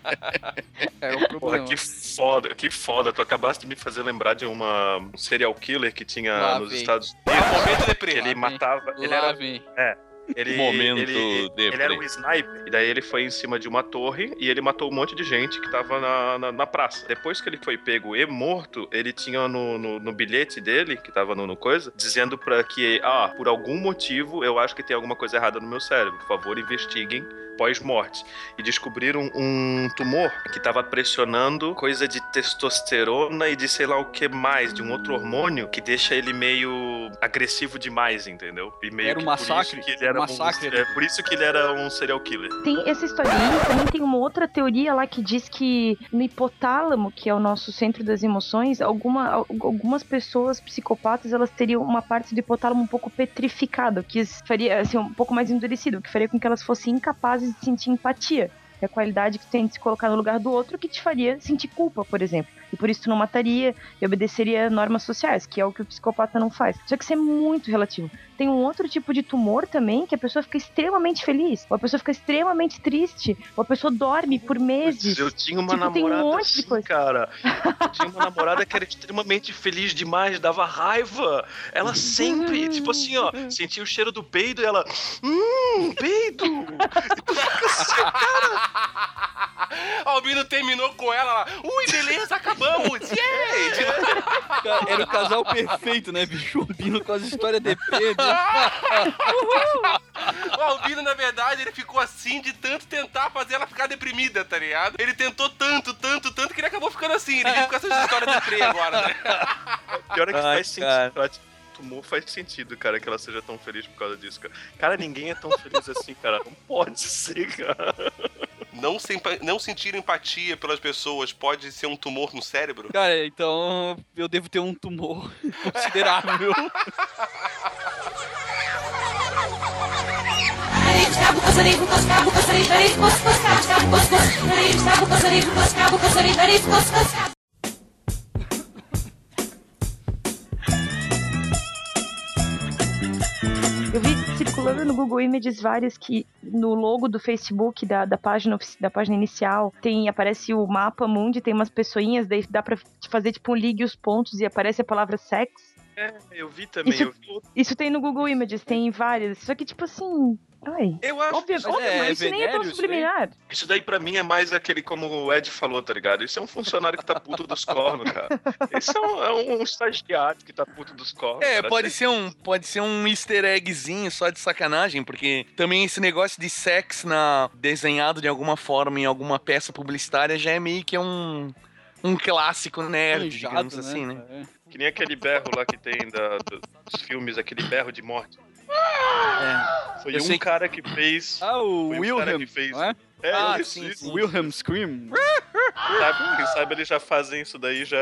É o Porra, problema. que foda, que foda. Tu acabaste de me fazer lembrar de uma um serial killer que tinha Lá nos vem. Estados É Unidos. momento deprê. ele matava. Ele Lá era, vem. Ele, Momento ele, ele era um sniper. E daí ele foi em cima de uma torre e ele matou um monte de gente que tava na, na, na praça. Depois que ele foi pego e morto, ele tinha no, no, no bilhete dele, que tava no, no coisa, dizendo pra que, ah, por algum motivo eu acho que tem alguma coisa errada no meu cérebro. Por favor, investiguem pós-morte. E descobriram um tumor que tava pressionando coisa de testosterona e de sei lá o que mais, de um outro hormônio que deixa ele meio agressivo demais, entendeu? E meio Era um que por isso massacre, que ele era um um- massacre. é por isso que ele era um serial killer. Tem essa historinha, também tem uma outra teoria lá que diz que no hipotálamo, que é o nosso centro das emoções, alguma, al- algumas pessoas psicopatas, elas teriam uma parte do hipotálamo um pouco petrificada, que faria, assim, um pouco mais endurecido, o que faria com que elas fossem incapazes de sentir empatia. Que é a qualidade que tem de se colocar no lugar do outro que te faria sentir culpa, por exemplo. E por isso tu não mataria e obedeceria normas sociais, que é o que o psicopata não faz. Só que isso é muito relativo. Tem um outro tipo de tumor também, que a pessoa fica extremamente feliz, ou a pessoa fica extremamente triste, ou a pessoa dorme por meses. Eu tinha uma Tipo, tem um namorada monte de assim, coisa. cara. Eu tinha uma namorada que era extremamente feliz demais, dava raiva. Ela sempre, tipo assim, ó, sentia o cheiro do peido e ela. Hum, peido! E tu fica assim, cara. Albino terminou com ela lá. Ui, beleza, Yay! Cara, era o casal perfeito, né, bicho? O Bino com as histórias de Pedro. O Albino, na verdade, ele ficou assim de tanto tentar fazer ela ficar deprimida, tá ligado? Ele tentou tanto, tanto, tanto que ele acabou ficando assim. Ele vive com essas histórias deprê agora, né? Pior é que Ai, faz cara. sentido. Ela Tumor faz sentido, cara, que ela seja tão feliz por causa disso, cara. Cara, ninguém é tão feliz assim, cara. Não pode ser, cara. Não, sem, não sentir empatia pelas pessoas pode ser um tumor no cérebro? Cara, então eu devo ter um tumor considerável. Circulando no Google Images várias que no logo do Facebook da, da página da página inicial tem aparece o mapa mundi, tem umas pessoinhas, daí dá pra te fazer tipo um ligue os pontos e aparece a palavra sex. É, eu vi também. Isso- Eu vi Isso tem no Google Images, tem várias. Só que tipo assim, Ai. Eu acho Óbvio, que óbvio, é mas isso nem é tão Venéreo, isso subliminar. Isso daí pra mim é mais aquele, como o Ed falou, tá ligado? Isso é um funcionário que tá puto dos cornos, cara. Isso é um, é um estagiário que tá puto dos cornos. É, cara. pode ser um, pode ser um easter eggzinho só de sacanagem, porque também esse negócio de sexo na desenhado de alguma forma em alguma peça publicitária já é meio que um um clássico nerd, digamos assim, né? É. Que nem aquele berro lá que tem da- do- dos filmes, aquele berro de morte. É. Foi Eu um que- cara que fez. Ah, o Foi cara Wilhelm, que fez. é? É, Ah, isso, sim, isso. sim. Wilhelm Scream. Sabe, quem sabe eles já fazem isso daí já.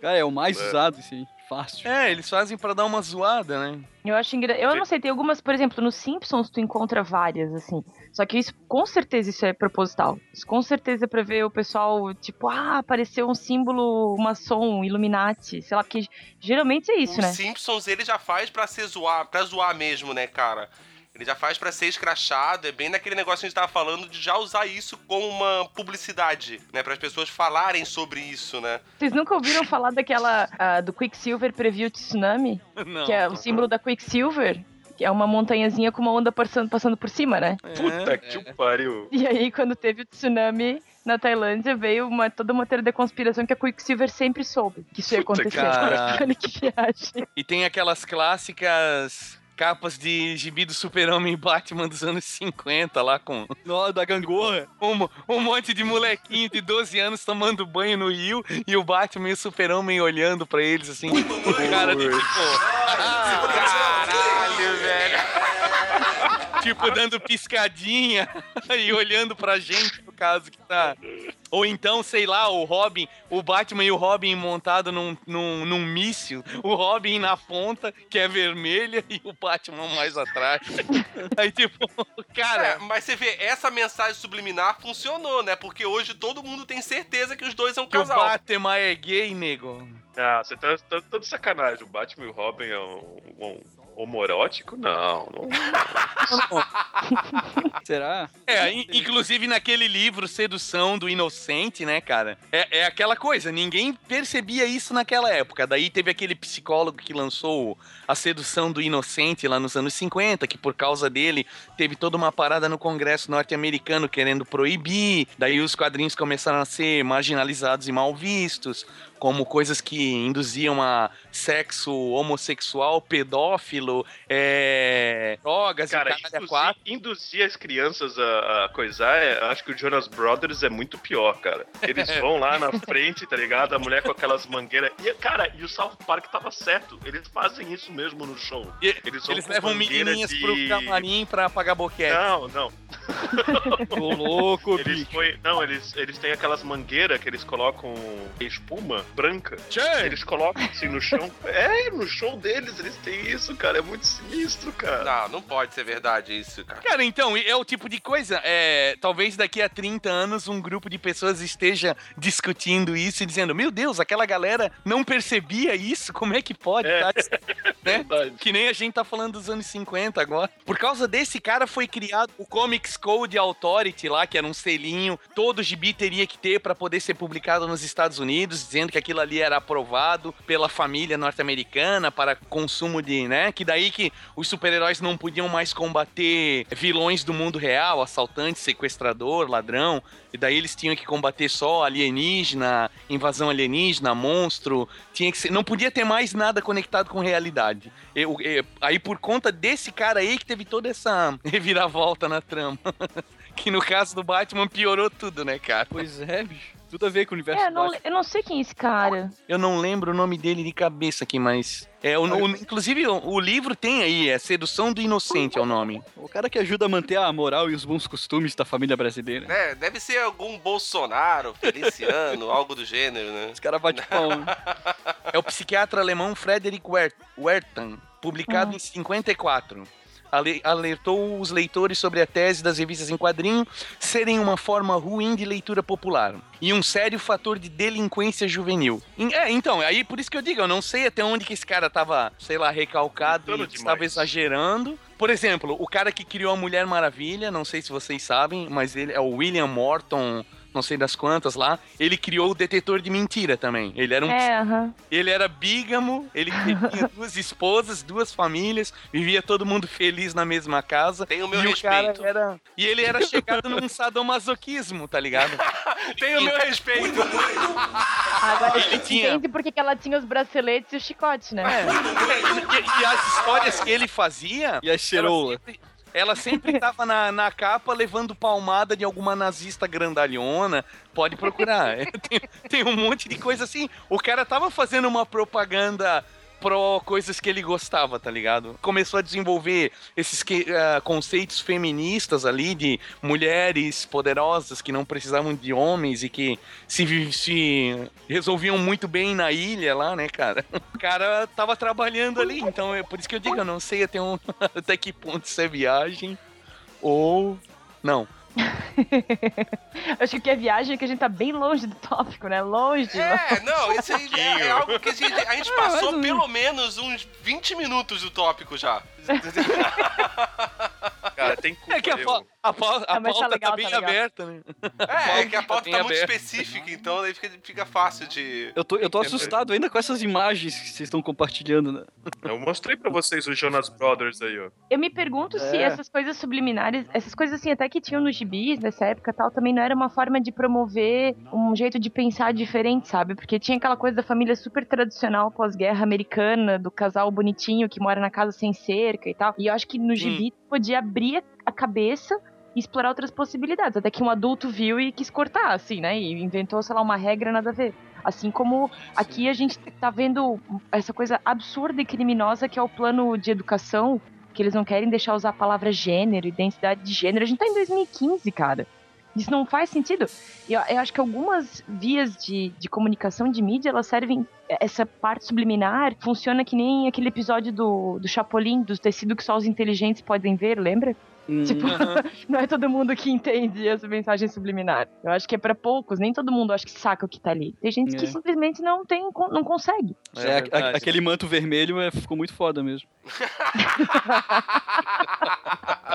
Cara, é o mais É. usado, aí. Fácil. É, eles fazem pra dar uma zoada, né? Eu acho engra... Eu não sei, tem algumas, por exemplo, nos Simpsons tu encontra várias, assim. Só que isso, com certeza, isso é proposital. Isso com certeza é pra ver o pessoal, tipo, ah, apareceu um símbolo maçom, Illuminati, sei lá, porque geralmente é isso, Os né? Simpsons ele já faz pra ser zoar, pra zoar mesmo, né, cara? Ele já faz pra ser escrachado, é bem naquele negócio que a gente tava falando de já usar isso como uma publicidade, né? Para as pessoas falarem sobre isso, né? Vocês nunca ouviram falar daquela, ah, do Quicksilver previu tsunami? Não. Que é o símbolo da Quicksilver? Que é uma montanhazinha com uma onda passando, passando por cima, né? Puta que o pariu. E aí, quando teve o tsunami na Tailândia, veio uma, toda uma teoria da conspiração que a Quicksilver sempre soube que isso ia Puta, acontecer. cara. Olha que viagem. E tem aquelas clássicas capas de gibi do Super-Homem e Batman dos anos 50 lá com Nó da gangorra. um, um monte de molequinho de 12 anos tomando banho no rio e o Batman e o Super-Homem olhando pra eles assim, com cara de tipo, Caralho, velho. Tipo dando piscadinha e olhando pra gente, no caso que tá. Ou então, sei lá, o Robin, o Batman e o Robin montado num, num, num míssil, o Robin na ponta, que é vermelha, e o Batman mais atrás. Aí, tipo, É, cara, mas você vê, essa mensagem subliminar funcionou, né? Porque hoje todo mundo tem certeza que os dois são um que o casal. Batman é gay, nego. Ah, você tá, tá, tá de sacanagem. O Batman e o Robin é um, um homorótico? Não, não. Será? É, in- inclusive naquele livro Sedução do Inocente, né, cara? É, é aquela coisa, ninguém percebia isso naquela época. Daí teve aquele psicólogo que lançou A Sedução do Inocente lá nos anos 50, que por causa dele teve toda uma parada no Congresso norte-americano querendo proibir. Daí os quadrinhos começaram a ser marginalizados e mal vistos, como coisas que induziam a sexo homossexual, pedófilo, é, drogas Cara, e a quatro. induzir, induzir as crianças a, a coisar, é, acho que o Jonas Brothers é muito pior, cara. Eles vão lá na frente, tá ligado? A mulher com aquelas mangueiras. E, cara, e o South Park tava certo. Eles fazem isso mesmo no show. E- Eles, Eles levam menininhas de... pro camarim pra pagar boquete. Não, não. Ô, louco, Eles bicho. foi, não, eles, eles têm aquelas mangueiras que eles colocam espuma branca. Eles colocam assim no chão. É, no show deles eles têm isso, cara. É muito sinistro, cara. Não, não pode ser verdade isso, cara. Cara, então, é o tipo de coisa. É, talvez daqui a 30 anos um grupo de pessoas esteja discutindo isso e dizendo: Meu Deus, aquela galera não percebia isso? Como é que pode? É. tá? Né? Verdade. Que nem a gente tá falando dos anos 50 agora. Por causa desse cara foi criado o Comics Code Authority lá, que era um selinho, todo gibi teria que ter pra poder ser publicado nos Estados Unidos, dizendo que aquilo ali era aprovado pela família norte-americana para consumo de, né? Que daí que os super-heróis não podiam mais combater vilões do mundo real, assaltante, sequestrador, ladrão, e daí eles tinham que combater só alienígena, invasão alienígena, monstro, tinha que ser, não podia ter mais nada conectado com realidade. Eu- eu- aí por conta desse cara aí que teve toda essa reviravolta na trama. que no caso do Batman piorou tudo, né, cara? Pois é, bicho. Tudo a ver com o universo É, não- Batman. eu não sei quem é esse cara. Eu não lembro o nome dele de cabeça aqui, mas. É, o, o- inclusive, o, o livro tem aí, é Sedução do Inocente é o nome. O cara que ajuda a manter a moral e os bons costumes da família brasileira. É, deve ser algum Bolsonaro, Feliciano, algo do gênero, né? Os caras batem palma. É o psiquiatra alemão Frederick Wer- Werthan, publicado em 54. Ale- Alertou os leitores sobre a tese das revistas em quadrinho serem uma forma ruim de leitura popular e um sério fator de delinquência juvenil. É, então, aí por isso que eu digo, eu não sei até onde que esse cara tava, sei lá, recalcado e estava exagerando. Por exemplo, o cara que criou a Mulher Maravilha, não sei se vocês sabem, mas ele é o William Morton não sei das quantas lá, ele criou o detetor de mentira também. Ele era um É, aham. ele era bígamo, ele tinha duas esposas, duas famílias, vivia todo mundo feliz na mesma casa. Tem o meu e respeito. O cara era... E ele era chegado num sadomasoquismo, tá ligado? Tem o meu respeito. Agora Ele tinha- entende porque que ela tinha os braceletes e o chicote, né? É. E, e as histórias que ele fazia. E a sempre, ela sempre tava na, na capa levando palmada de alguma nazista grandalhona. Pode procurar. Tem, tem um monte de coisa assim. O cara tava fazendo uma propaganda pró coisas que ele gostava, tá ligado? Começou a desenvolver esses que- ah, conceitos feministas ali de mulheres poderosas que não precisavam de homens e que se, se resolviam muito bem na ilha lá, né, cara? O cara tava trabalhando ali, então é por isso que eu digo, eu não sei até, um- até que ponto isso é viagem ou não. Acho que o que é viagem é que a gente tá bem longe do tópico, né? Longe. É, não, isso aí é, é algo que a gente, a gente passou mais ou pelo menos uns 20 minutos do tópico já. Cara, tem culpa. É que a, pau- a, pau- a Ah, tá pauta tá, legal, bem tá aberta, né? É, é que a pauta Tem tá muito específica, então daí fica, fica fácil de. Eu tô, eu tô assustado ainda com essas imagens que vocês estão compartilhando, né? Eu mostrei pra vocês o Jonas Brothers aí, ó. Eu me pergunto se É. essas coisas subliminares, essas coisas assim até que tinham nos gibis nessa época e tal, também não era uma forma de promover um jeito de pensar diferente, sabe? Porque tinha aquela coisa da família super tradicional pós-guerra americana, do casal bonitinho que mora na casa sem cerca e tal. E eu acho que no gibi podia abrir a cabeça e explorar outras possibilidades. Até que um adulto viu e quis cortar, assim, né? E inventou, sei lá, uma regra nada a ver. Assim como aqui a gente tá vendo essa coisa absurda e criminosa que é o plano de educação, que eles não querem deixar usar a palavra gênero, identidade de gênero. A gente tá em 2015, cara. Isso não faz sentido. E eu, eu acho que algumas vias de, de comunicação de mídia, elas servem. Essa parte subliminar funciona que nem aquele episódio do, do Chapolin, do tecido que só os inteligentes podem ver, lembra? Hum, Tipo, não é todo mundo que entende essa mensagem subliminar. Eu acho que é pra poucos, nem todo mundo acho que saca o que tá ali. Tem gente que É. simplesmente não tem, não consegue. é, a- verdade. aquele manto vermelho é, ficou muito foda mesmo.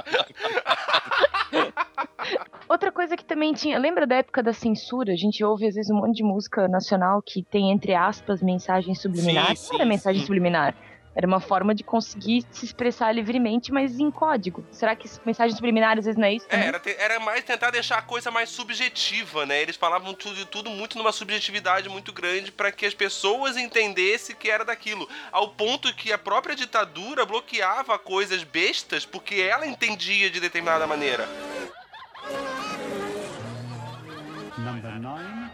Outra coisa que também tinha, lembra da época da censura? A gente ouve às vezes um monte de música nacional que tem entre aspas mensagem subliminar. Sim, não era sim, mensagem sim. subliminar. Era uma forma de conseguir se expressar livremente, mas em código. Será que mensagem subliminar às vezes não é isso? É, era, te- era mais tentar deixar a coisa mais subjetiva, né? Eles falavam tudo, tudo muito numa subjetividade muito grande pra que as pessoas entendessem que era daquilo. Ao ponto que a própria ditadura bloqueava coisas bestas porque ela entendia de determinada maneira. Number nine.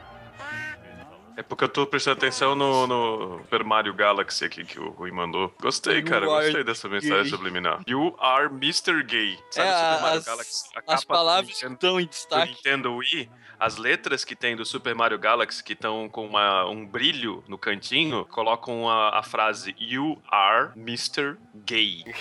É porque eu tô prestando atenção no, no Super Mario Galaxy aqui que o Rui mandou. Gostei, You cara. Gostei dessa mensagem gay. subliminar. You are Mr. Gay. Sabe é, Super Mario as, Galaxy? A as palavras estão em do destaque. Nintendo Wii, as letras que tem do Super Mario Galaxy que estão com uma- um brilho no cantinho, colocam a, a frase You are Mr. Gay.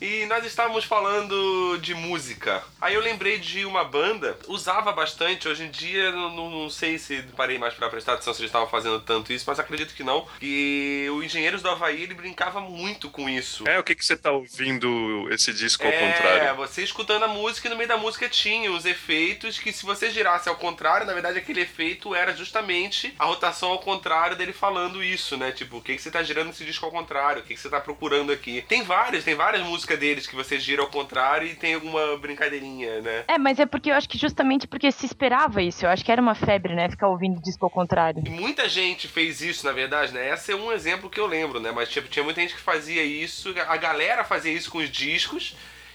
E nós estávamos falando de música. Aí eu lembrei de uma banda, usava bastante, hoje em dia não, não- sei se parei mais pra prestar atenção se eles estavam fazendo tanto isso, mas acredito que não. Que o Engenheiros do Havaí ele brincava muito com isso. É, o que, que você tá ouvindo esse disco ao É, contrário? você escutando a música e no meio da música tinha os efeitos que se você girasse ao contrário, na verdade aquele efeito era justamente a rotação ao contrário dele falando isso, né? Tipo, o que, que você tá girando esse disco ao contrário? O que, que você tá procurando aqui? Tem várias, tem várias músicas deles que você gira ao contrário e tem alguma brincadeirinha, né? É, mas é porque eu acho que justamente porque se esperava isso. Eu acho que era uma febre, né? Ficar ouvindo disco ao contrário. E muita gente fez isso, na verdade, né? Esse é um exemplo que eu lembro, né? Mas tipo, tinha muita gente que fazia isso, a galera fazia isso com os discos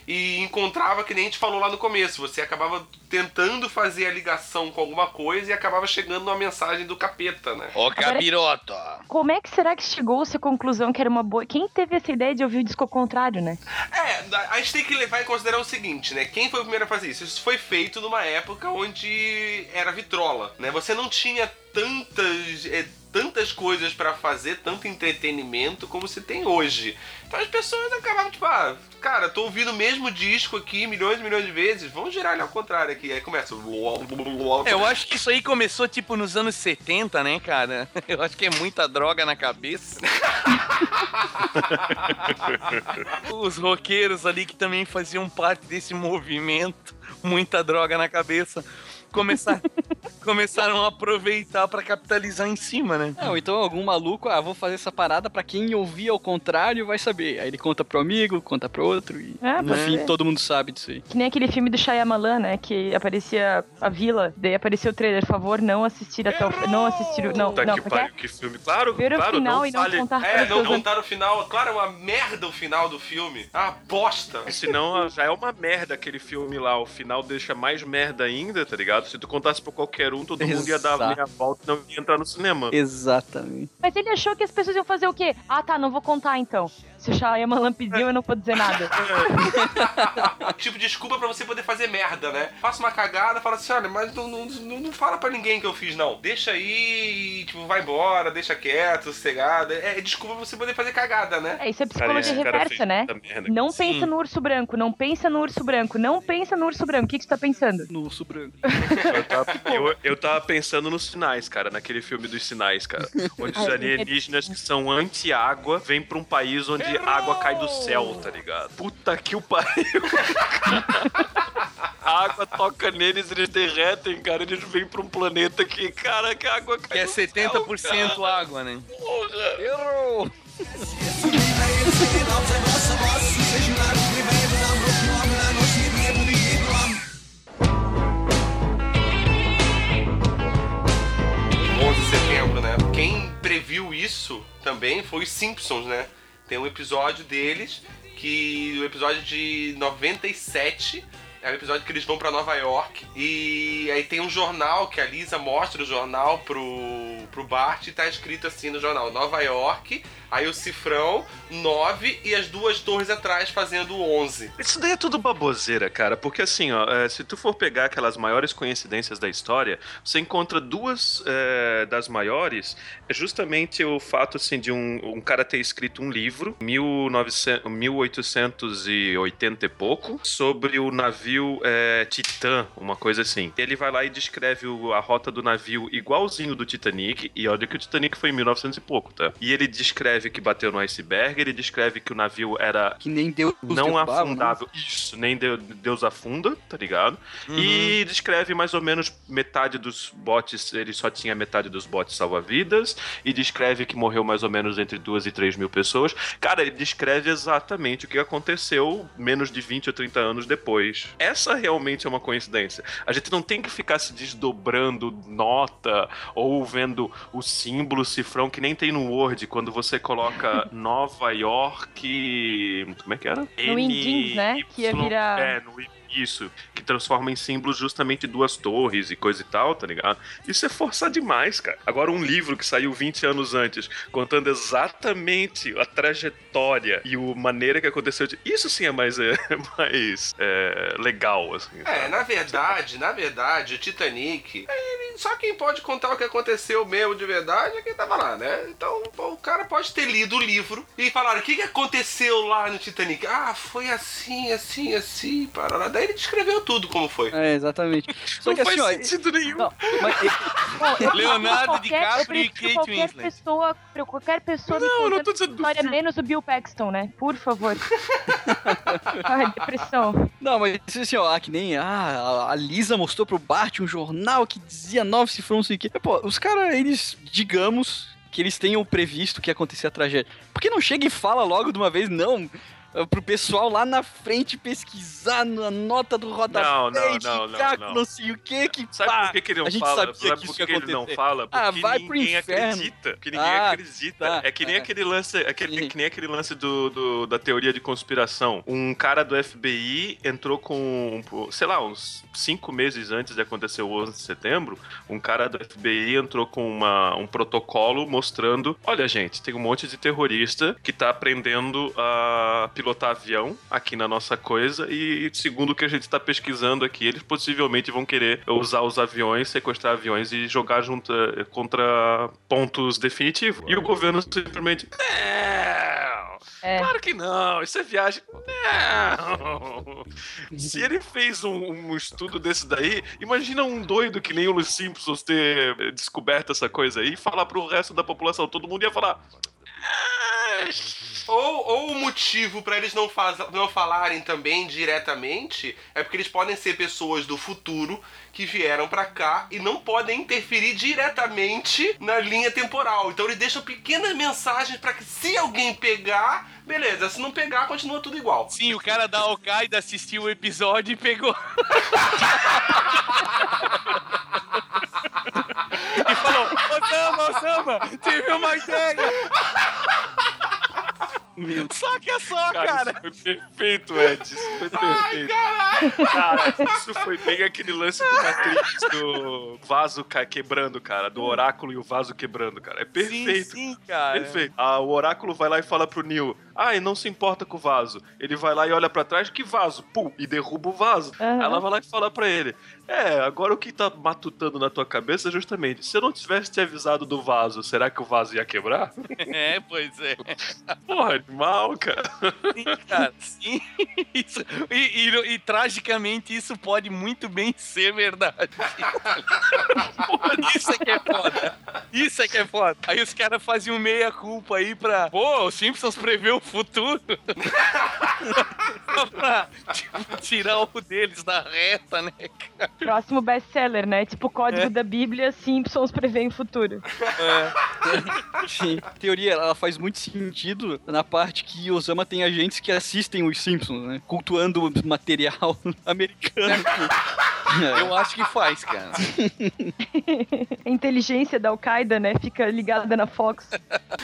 e encontrava, que nem a gente falou lá no começo, você acabava tentando fazer a ligação com alguma coisa e acabava chegando numa mensagem do capeta, né? Ó, capiroto. Como é que será que chegou-se à conclusão que era uma boa. Quem teve essa ideia de ouvir o disco ao contrário, né? É, a gente tem que levar em consideração o seguinte, né? Quem foi o primeiro a fazer isso? Isso foi feito numa época onde era vitrola, né? Você não tinha tantas, é, tantas coisas pra fazer, tanto entretenimento como se tem hoje. Então as pessoas acabavam tipo, ah, cara, tô ouvindo o mesmo disco aqui milhões e milhões de vezes, vamos girar ele ao contrário aqui. Aí começa. É, Eu acho que isso aí começou tipo nos anos 70, né, cara? Eu acho que é muita droga na cabeça. Os roqueiros ali que também faziam parte desse movimento, muita droga na cabeça, começar, começaram a aproveitar pra capitalizar em cima, né? Não, então algum maluco, ah, vou fazer essa parada pra quem ouvir ao contrário vai saber. Aí ele conta pro amigo, conta pro outro e É, no fim todo mundo sabe disso aí. Que nem aquele filme do Shyamalan, né? Que aparecia a vila, daí apareceu o trailer. Por favor, não assistir até o Não assistir o. Não, Puta não, que é pariu, que filme. Claro, Ver o claro, final não e não fale. contar É, para não contaram o final. Claro, é uma merda o final do filme. É uma bosta. Senão já é uma merda aquele filme lá. O final deixa mais merda ainda, tá ligado? Se tu contasse pra qualquer um, todo mundo ia dar Exato. meia volta e não ia entrar no cinema. Exatamente. Mas ele achou que as pessoas iam fazer o quê? Ah, tá, não vou contar então. Se o Shyamalan pediu, eu não vou dizer nada. tipo, desculpa pra você poder fazer merda, né? Faça uma cagada, fala assim, olha, mas não, não, não, fala pra ninguém que eu fiz, não. Deixa aí, tipo, vai embora, deixa quieto, sossegado. É, é desculpa pra você poder fazer cagada, né? É, isso é psicologia cara reversa, né? merda. Não Sim. pensa no urso branco, não pensa no urso branco, não pensa no urso branco. O que, que você tá pensando? No urso branco. Eu tava, eu, eu tava pensando nos sinais, cara, naquele filme dos sinais, cara. Onde os alienígenas que são anti-água vêm pra um país onde a água cai do céu, tá ligado? Puta que o pariu. A água toca neles, eles derretem, cara. Eles vêm pra um planeta que, cara, que a água cai Que é do céu, 70% cara. água, né? Porra. Errou! de setembro, né? Quem previu isso também foi os Simpsons, né? Tem um episódio deles que o episódio de 97 é o episódio que eles vão pra Nova York e aí tem um jornal que a Lisa mostra o jornal pro, pro Bart e tá escrito assim no jornal Nova York, aí o cifrão 9 e as duas torres atrás fazendo 11. Isso daí é tudo baboseira, cara, porque assim, ó, é, se tu for pegar aquelas maiores coincidências da história, você encontra duas é, das maiores, é justamente o fato, assim, de um, um cara ter escrito um livro, 1900, 1880 e pouco, sobre o navio é, Titã, uma coisa assim. Ele vai lá e descreve o- a rota do navio igualzinho do Titanic, e olha que o Titanic foi em 1900 e pouco, tá? E ele descreve que bateu no iceberg, ele descreve que o navio era Que nem Deus não derrubava, né? afundável. Isso, nem Deu- Deus afunda, tá ligado? E descreve mais ou menos metade dos botes, ele só tinha metade dos botes salva-vidas, e descreve que morreu mais ou menos entre duas e três mil pessoas. Cara, ele descreve exatamente o que aconteceu menos de 20 ou 30 anos depois. Essa realmente é uma coincidência. A gente não tem que ficar se desdobrando nota ou vendo o símbolo cifrão que nem tem no Word quando você coloca Nova York. Como é que era? No Indins, né? Que ia virar- É, no isso, que transforma em símbolos justamente duas torres e coisa e tal, tá ligado? Isso é forçar demais, cara. Agora, um livro que saiu 20 anos antes, contando exatamente a trajetória e a maneira que aconteceu. Isso sim é mais, é, mais é, legal, assim. É, sabe? na verdade, na verdade, o Titanic, ele- só quem pode contar o que aconteceu mesmo de verdade é quem tava lá, né? Então, o cara pode ter lido o livro e falar o que, que aconteceu lá no Titanic. Ah, foi assim, assim, assim, parará. Daí ele descreveu tudo como foi. É, exatamente. Só Não que faz assim, ó. sentido nenhum. Não, mas, eu Leonardo DiCaprio e Kate qualquer Winslet. pessoa, pra qualquer pessoa me Não, eu não tô dizendo do história filme. menos o Bill Paxton, né? Por favor. Ai, depressão. Não, mas assim, ó, ah, que nem ah, a Lisa mostrou pro Bart um jornal que dizia nove cifrões, não sei o quê. Pô, os caras, eles, digamos que eles tenham previsto que ia acontecer a tragédia. Por que não chega e fala logo de uma vez, não? Pro pessoal lá na frente pesquisar na nota do rodapé, Não, não, não, não, não. não sei o que, que Sabe pá, por que, que ele não a gente fala? Sabe que por que, que ele não fala? Porque Ah, vai ninguém acredita. Porque ninguém Ah, acredita. tá, é que nem é. aquele lance, aquele, Sim. que nem aquele lance do, do- da teoria de conspiração. Um cara do FBI entrou com, sei lá, uns cinco meses antes de acontecer o 11 de setembro, um cara do FBI entrou com uma, um protocolo mostrando, olha gente, tem um monte de terrorista que tá aprendendo a pilotar avião aqui na nossa coisa e segundo o que a gente tá pesquisando aqui, eles possivelmente vão querer usar os aviões, sequestrar aviões e jogar junto eh, contra pontos definitivos. E o governo simplesmente não, É. Claro que não, isso é viagem. Não! Se ele fez um, um estudo desse daí, imagina um doido que nem o Simpsons ter eh, descoberto essa coisa aí e falar pro resto da população. Todo mundo ia falar. Ou, ou o motivo pra eles não, faz, não falarem também diretamente é porque eles podem ser pessoas do futuro que vieram pra cá e não podem interferir diretamente na linha temporal. Então eles deixam pequenas mensagens pra que se alguém pegar, beleza. Se não pegar, continua tudo igual. Sim, o cara da Al-Qaeda assistiu o episódio e pegou. e falou: Osama, Osama, tive uma ideia. Saca só, cara. Isso foi perfeito, Ed. Isso foi perfeito. cara, isso foi bem aquele lance do Matrix, do vaso quebrando, cara. Do oráculo e o vaso quebrando, cara. É perfeito. Sim, sim, cara. Perfeito. Ah, o oráculo vai lá e fala pro Neil: Ai, não se importa com o vaso. Ele vai lá e olha pra trás, que vaso? Pum, e derruba o vaso. Aham. Ela vai lá e fala pra ele: É, agora o que tá matutando na tua cabeça é justamente: se eu não tivesse te avisado do vaso, será que o vaso ia quebrar? É, pois é. Porra, animal, cara. Sim, cara, sim. Isso- e, e- e, tragicamente isso pode muito bem ser verdade. Porra, isso é que é foda. Isso é que é foda. Aí os caras faziam meia-culpa aí pra. Pô, os Simpsons prevê o futuro. Só pra tipo, tirar o deles da reta, né, cara? Próximo best-seller, né? Tipo, código É. da Bíblia, Simpsons prevê o futuro. Sim. A teoria, ela faz muito sentido na parte que Osama tem agentes que assistem os Simpsons, né? Cultuando o material americano. Eu acho que faz, cara. A inteligência da Al-Qaeda, né? Fica ligada na Fox.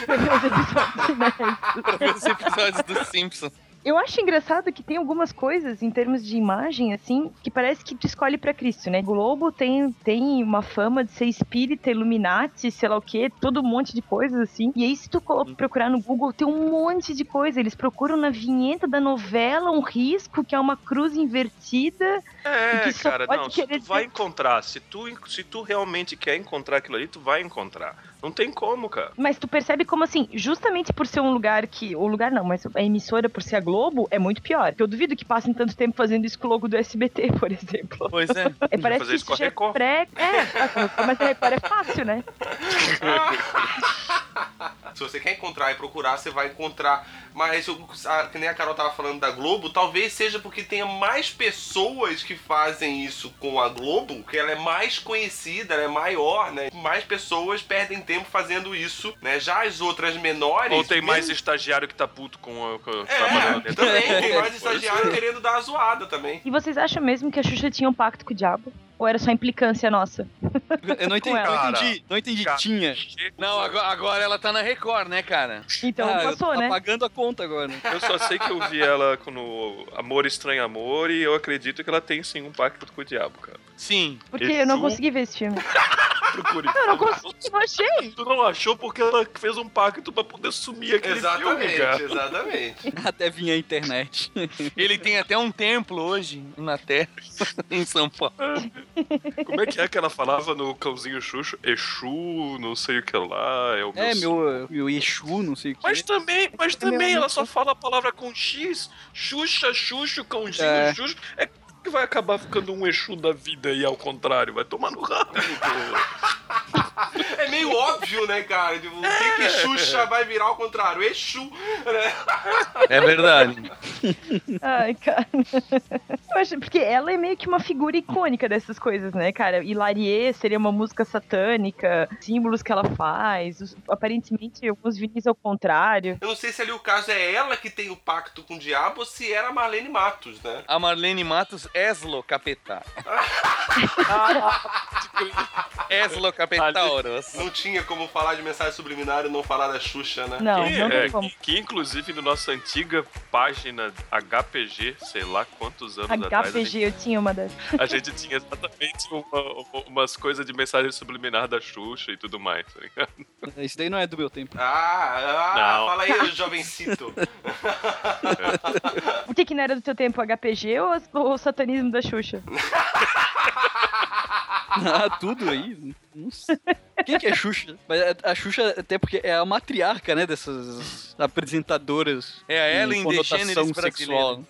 pra ver os episódios, episódios dos Simpsons. Eu acho engraçado que tem algumas coisas em termos de imagem, assim, que parece que tu escolhe pra Cristo, né? Globo tem, tem uma fama de ser espírita, Illuminati, sei lá o quê, todo um monte de coisas, assim. E aí, se tu colo- procurar no Google, tem um monte de coisa. Eles procuram na vinheta da novela um risco, que é uma cruz invertida. E É, cara, pode não, se querer tu vai encontrar, se tu, se tu realmente quer encontrar aquilo ali, tu vai encontrar. Não tem como, cara. Mas tu percebe como, assim, justamente por ser um lugar que. O lugar não, mas a emissora por ser a Globo é muito pior. Porque eu duvido que passem tanto tempo fazendo isso com o logo do SBT, por exemplo. Pois é. É, parece fazer que isso com a já é Record. pré. É, mas a Record é fácil, né? Se você quer encontrar e procurar, você vai encontrar. Mas, a- que nem a Carol tava falando da Globo, talvez seja porque tenha mais pessoas que fazem isso com a Globo, que ela é mais conhecida, ela é maior, né? Mais pessoas perdem tempo fazendo isso, né? Já as outras menores. Ou tem mais mesmo- estagiário que tá puto com, a- com trabalhando É, também, tem mais estagiário ser. querendo dar a zoada também. E vocês acham mesmo que a Xuxa tinha um pacto com o diabo? Ou era só implicância nossa? Eu não entendi, ela. não entendi, não entendi. Cara, Tinha. Não, agora, agora ela tá na Record, né, cara? Então Ah, passou, tá né? pagando a conta agora. Eu só sei que eu vi ela com no Amor Estranho Amor e eu acredito que ela tem sim um pacto com o diabo, cara. Sim. Porque eu não consegui ver esse filme. Procure. Eu não consegui, não achei. Tu não achou porque ela fez um pacto pra poder sumir aquele Exatamente, filme, cara. exatamente. Até vinha a internet. Ele tem até um templo hoje na Terra, em São Paulo. Como é que é que ela falava no cãozinho Xuxo? Exu, não sei o que lá, é o meu... É, meu, meu Exu, não sei o que. Mas também, mas É também ela só fala a palavra com X, Xuxa, Xuxo, cãozinho, É. Xuxo. É que vai acabar ficando um Exu da vida aí ao contrário, vai tomar no rabo. É meio óbvio, né, cara? Tipo, o que que Xuxa vai virar ao contrário? Exu, né? É verdade. Ai, cara. Acho, porque ela é meio que uma figura icônica dessas coisas, né, cara? Hilarie seria uma música satânica, símbolos que ela faz, os- aparentemente alguns vinis ao contrário. Eu não sei se ali o caso é ela que tem o pacto com o diabo ou se era a Marlene Matos, né? A Marlene Matos Eslo Capetá. Eslo Capetauros. Não tinha como falar de mensagem subliminar e não falar da Xuxa, né? Não, Que, não é, tem como. que, que, inclusive na nossa antiga página HPG, sei lá quantos anos atrás, a gente, HPG, eu tinha uma dessas. a gente tinha exatamente uma- uma- umas coisas de mensagem subliminar da Xuxa e tudo mais, tá ligado? Isso daí não é do meu tempo. Ah, ah Não. fala aí, jovencito. Por que, que não era do teu tempo HPG ou, ou o satanismo da Xuxa? Ah, tudo aí. Não sei. Quem que é Xuxa? Mas a- a Xuxa, até porque é a matriarca, né, dessas apresentadoras. É a Ellen DeGeneres sexual.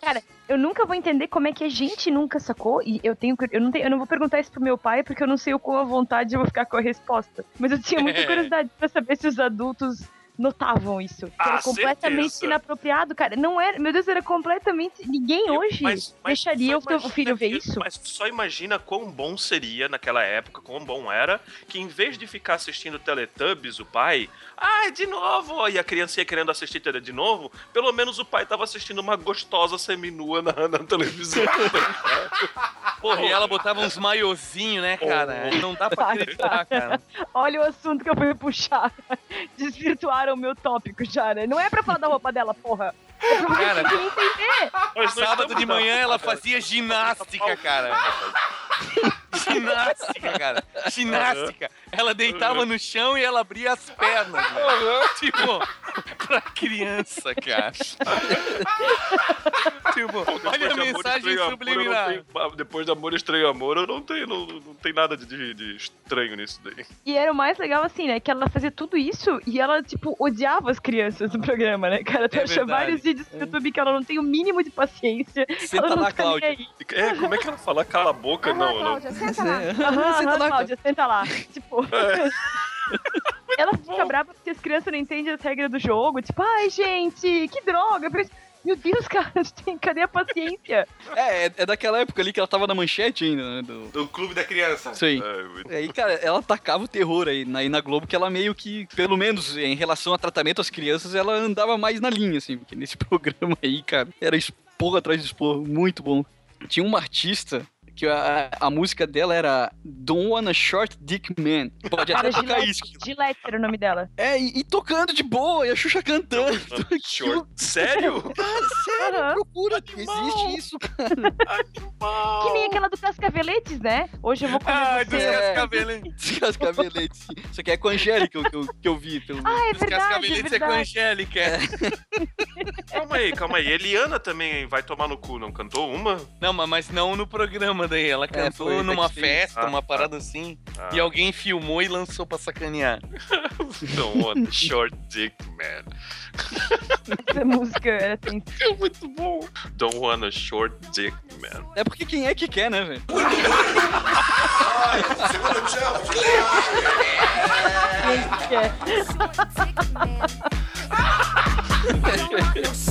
Cara, eu nunca vou entender como é que a gente nunca sacou, e eu tenho eu não, tenho, eu não vou perguntar isso pro meu pai, porque eu não sei o quão à vontade eu vou ficar com a resposta. Mas eu tinha muita É. curiosidade pra saber se os adultos notavam isso. Que Ah, era completamente certeza. inapropriado, cara. Não era, meu Deus, era completamente. Ninguém Eu- hoje mas- mas deixaria o teu filho ver isso. Mas só imagina quão bom seria naquela época, quão bom era, que em vez de ficar assistindo Teletubbies, o pai, ah, de novo, e a criança ia querendo assistir tele de novo, pelo menos o pai tava assistindo uma gostosa seminua na, na televisão. Porra, e ela botava uns maiozinhos, né, cara? Não dá pra acreditar, cara. Olha o assunto que eu fui puxar. Desvirtuaram o meu tópico já, né? Não é pra falar da roupa dela, porra. É pra Cara, entender. Sábado de manhã ela fazia ginástica, cara. Ginástica, cara. Ginástica. Ela deitava no chão e ela abria as pernas. velho. Tipo, pra criança, cara. tipo, Depois olha a mensagem Estranho Amor, eu não subliminar. tenho- ah, depois de Amor Estranho Amor, eu não tenho, não, não tem nada de, de- de estranho nisso daí. E era o mais legal, assim, né? Que ela fazia tudo isso e ela, tipo, odiava as crianças no programa, né, cara? Tu É acha verdade. vários vídeos no YouTube que ela não tem o mínimo de paciência. Senta ela não lá, tá nem Cláudia. aí. É, como é que ela fala cala a boca? Aham, Não, não. Senta lá. Aham, Senta aham, lá, Cláudia, senta lá. Tipo. É. ela fica brava porque as crianças não entendem as regras do jogo. Tipo, ai, gente, que droga. Meu Deus, cara, tem- cadê a paciência? É, é, é daquela época ali que ela tava na manchete ainda, né? Do... Do clube da criança. Aí. É, muito- Aí, cara, ela tacava o terror aí na, aí na Globo, que ela meio que, pelo menos em relação a tratamento às crianças, ela andava mais na linha, assim, porque nesse programa aí, cara, era esporro atrás de esporro, muito bom. Tinha uma artista que a, a música dela era Don't Wanna Short Dick Man. Pode até tocar Gillette, isso. Gillette era o nome dela. É, e, e tocando de boa, e a Xuxa cantando. Short. Sério? Cara, sério, Aham. procura. Animal. Existe isso, cara. Que nem aquela do Cascaveletes, né? Hoje eu vou comer Ai, você. dos É. cascaveletes. Cascaveletes. Isso aqui é com a Angélica que eu, que eu vi. Pelo... Ah, é Dos verdade, é cascaveletes é com a. Angélica. Calma aí, calma aí. Eliana também vai tomar no cu, não cantou uma? Não, ma- mas não no programa daí. Ela cantou foi numa festa, Ah, uma tá. parada assim. Ah. E alguém filmou e lançou pra sacanear. Don't want short dick, man. Essa música era assim. É muito bom. Don't want a short dick, man. É porque quem é que quer, né, velho? que é.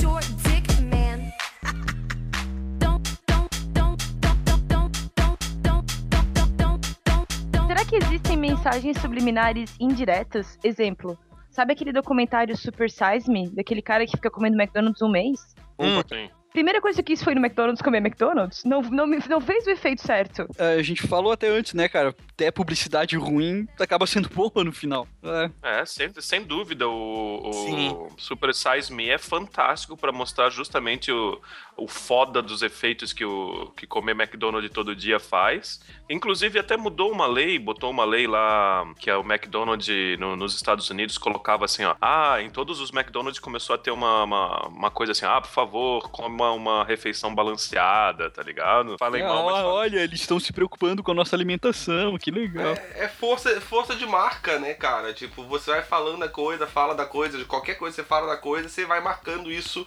que existem mensagens subliminares indiretas? Exemplo. Sabe aquele documentário Super Size Me? Daquele cara que fica comendo McDonald's um mês? Hum. Sim. Primeira coisa que eu quis foi no McDonald's comer McDonald's. Não, não, não fez o efeito certo. É, a gente falou até antes, né, cara? Até publicidade ruim acaba sendo boa no final. É. É, sem, sem dúvida, o, o Super Size Me é fantástico pra mostrar justamente o, o foda dos efeitos que, o, que comer McDonald's todo dia faz. Inclusive, até mudou uma lei, botou uma lei lá que o McDonald's no- nos Estados Unidos colocava assim, ó. Ah, em todos os McDonald's começou a ter uma, uma, uma coisa assim, ah, por favor, coma uma refeição balanceada, tá ligado? Falem Ah, mal, mas falem olha, eles estão se preocupando com a nossa alimentação, que legal. É força, força de marca, né, cara? Tipo, você vai falando a coisa, fala da coisa, de qualquer coisa você fala da coisa, você vai marcando isso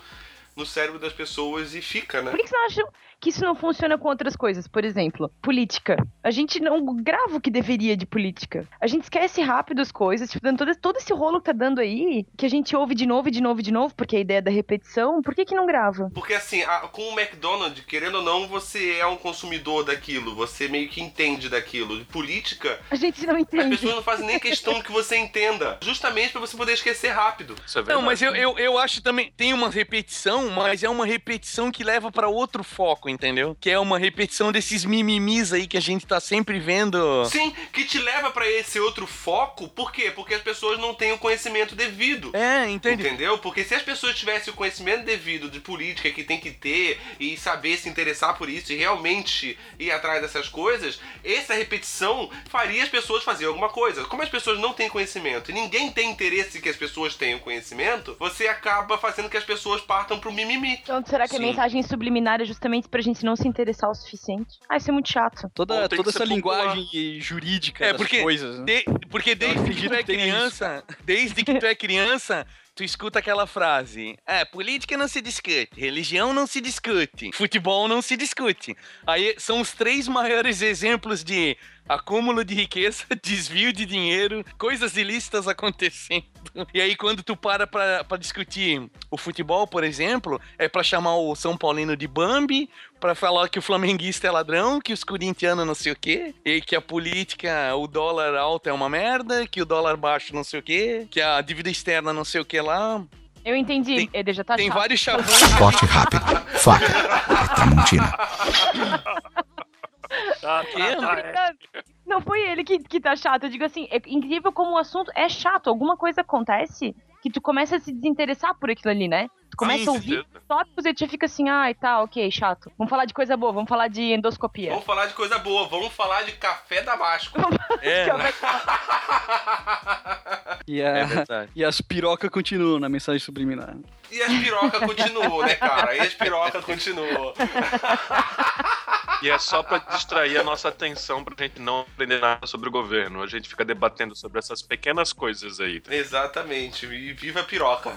no cérebro das pessoas e fica, né? Por que, que você não acha que isso não funciona com outras coisas? Por exemplo, política. A gente não grava o que deveria de política. A gente esquece rápido as coisas, tipo, dando todo, todo esse rolo que tá dando aí, que a gente ouve de novo e de novo e de novo, porque a ideia é da repetição, por que que não grava? Porque assim, a- com o McDonald's, querendo ou não, você é um consumidor daquilo, você meio que entende daquilo. De política, A gente não as entende. pessoas não fazem nem questão que você entenda. Justamente pra você poder esquecer rápido. isso é verdade. Não, mas eu, eu, eu acho também. Tem uma repetição, mas é uma repetição que leva pra outro foco, entendeu? Que é uma repetição desses mimimis aí que a gente tá sempre vendo. Sim, que te leva pra esse outro foco, por quê? Porque as pessoas não têm o conhecimento devido. É, entende? Entendeu? Porque se as pessoas tivessem o conhecimento devido de política que tem que ter e saber se interessar por isso e realmente ir atrás dessas coisas, essa repetição faria as pessoas fazer alguma coisa. Como as pessoas não têm conhecimento e ninguém tem interesse que as pessoas tenham conhecimento, você acaba fazendo que as pessoas partam pro mimimi. Então, será que a Sim. mensagem subliminar é justamente pra gente não se interessar o suficiente? Ah, isso é muito chato. Toda, tem toda essa popular. linguagem jurídica É, das porque coisas. né? De- porque desde que tu é criança, desde que tu é criança, tu escuta aquela frase: É, política não se discute, religião não se discute, futebol não se discute. Aí são os três maiores exemplos de acúmulo de riqueza, desvio de dinheiro, coisas ilícitas acontecendo. E aí, quando tu para pra, pra discutir o futebol, por exemplo, é pra chamar o São Paulino de Bambi, pra falar que o flamenguista é ladrão, que os corintianos não sei o quê, e que a política, o dólar alto é uma merda, que o dólar baixo não sei o quê, que a dívida externa não sei o que lá. Eu entendi, Ede, já tá Tem chato. vários chavões. Corte rápido. Faca. É. Tá, quê? tá, tá, é. Não foi ele que, que tá chato. Eu digo assim, é incrível como o assunto é chato. Alguma coisa acontece que tu começa a se desinteressar por aquilo ali, né? Tu começa Sim, a ouvir certeza. tópicos e tu fica assim, ai, tá, ok, chato. Vamos falar de coisa boa, vamos falar de endoscopia. Vamos falar de coisa boa, vamos falar de café damasco. É, E, é a, verdade. e as pirocas continuam na mensagem subliminar. E as pirocas continuou, né, cara? E as pirocas continuou. E é só pra distrair a nossa atenção pra gente não aprender nada sobre o governo. A gente fica debatendo sobre essas pequenas coisas aí. tá? Exatamente. E viva a piroca.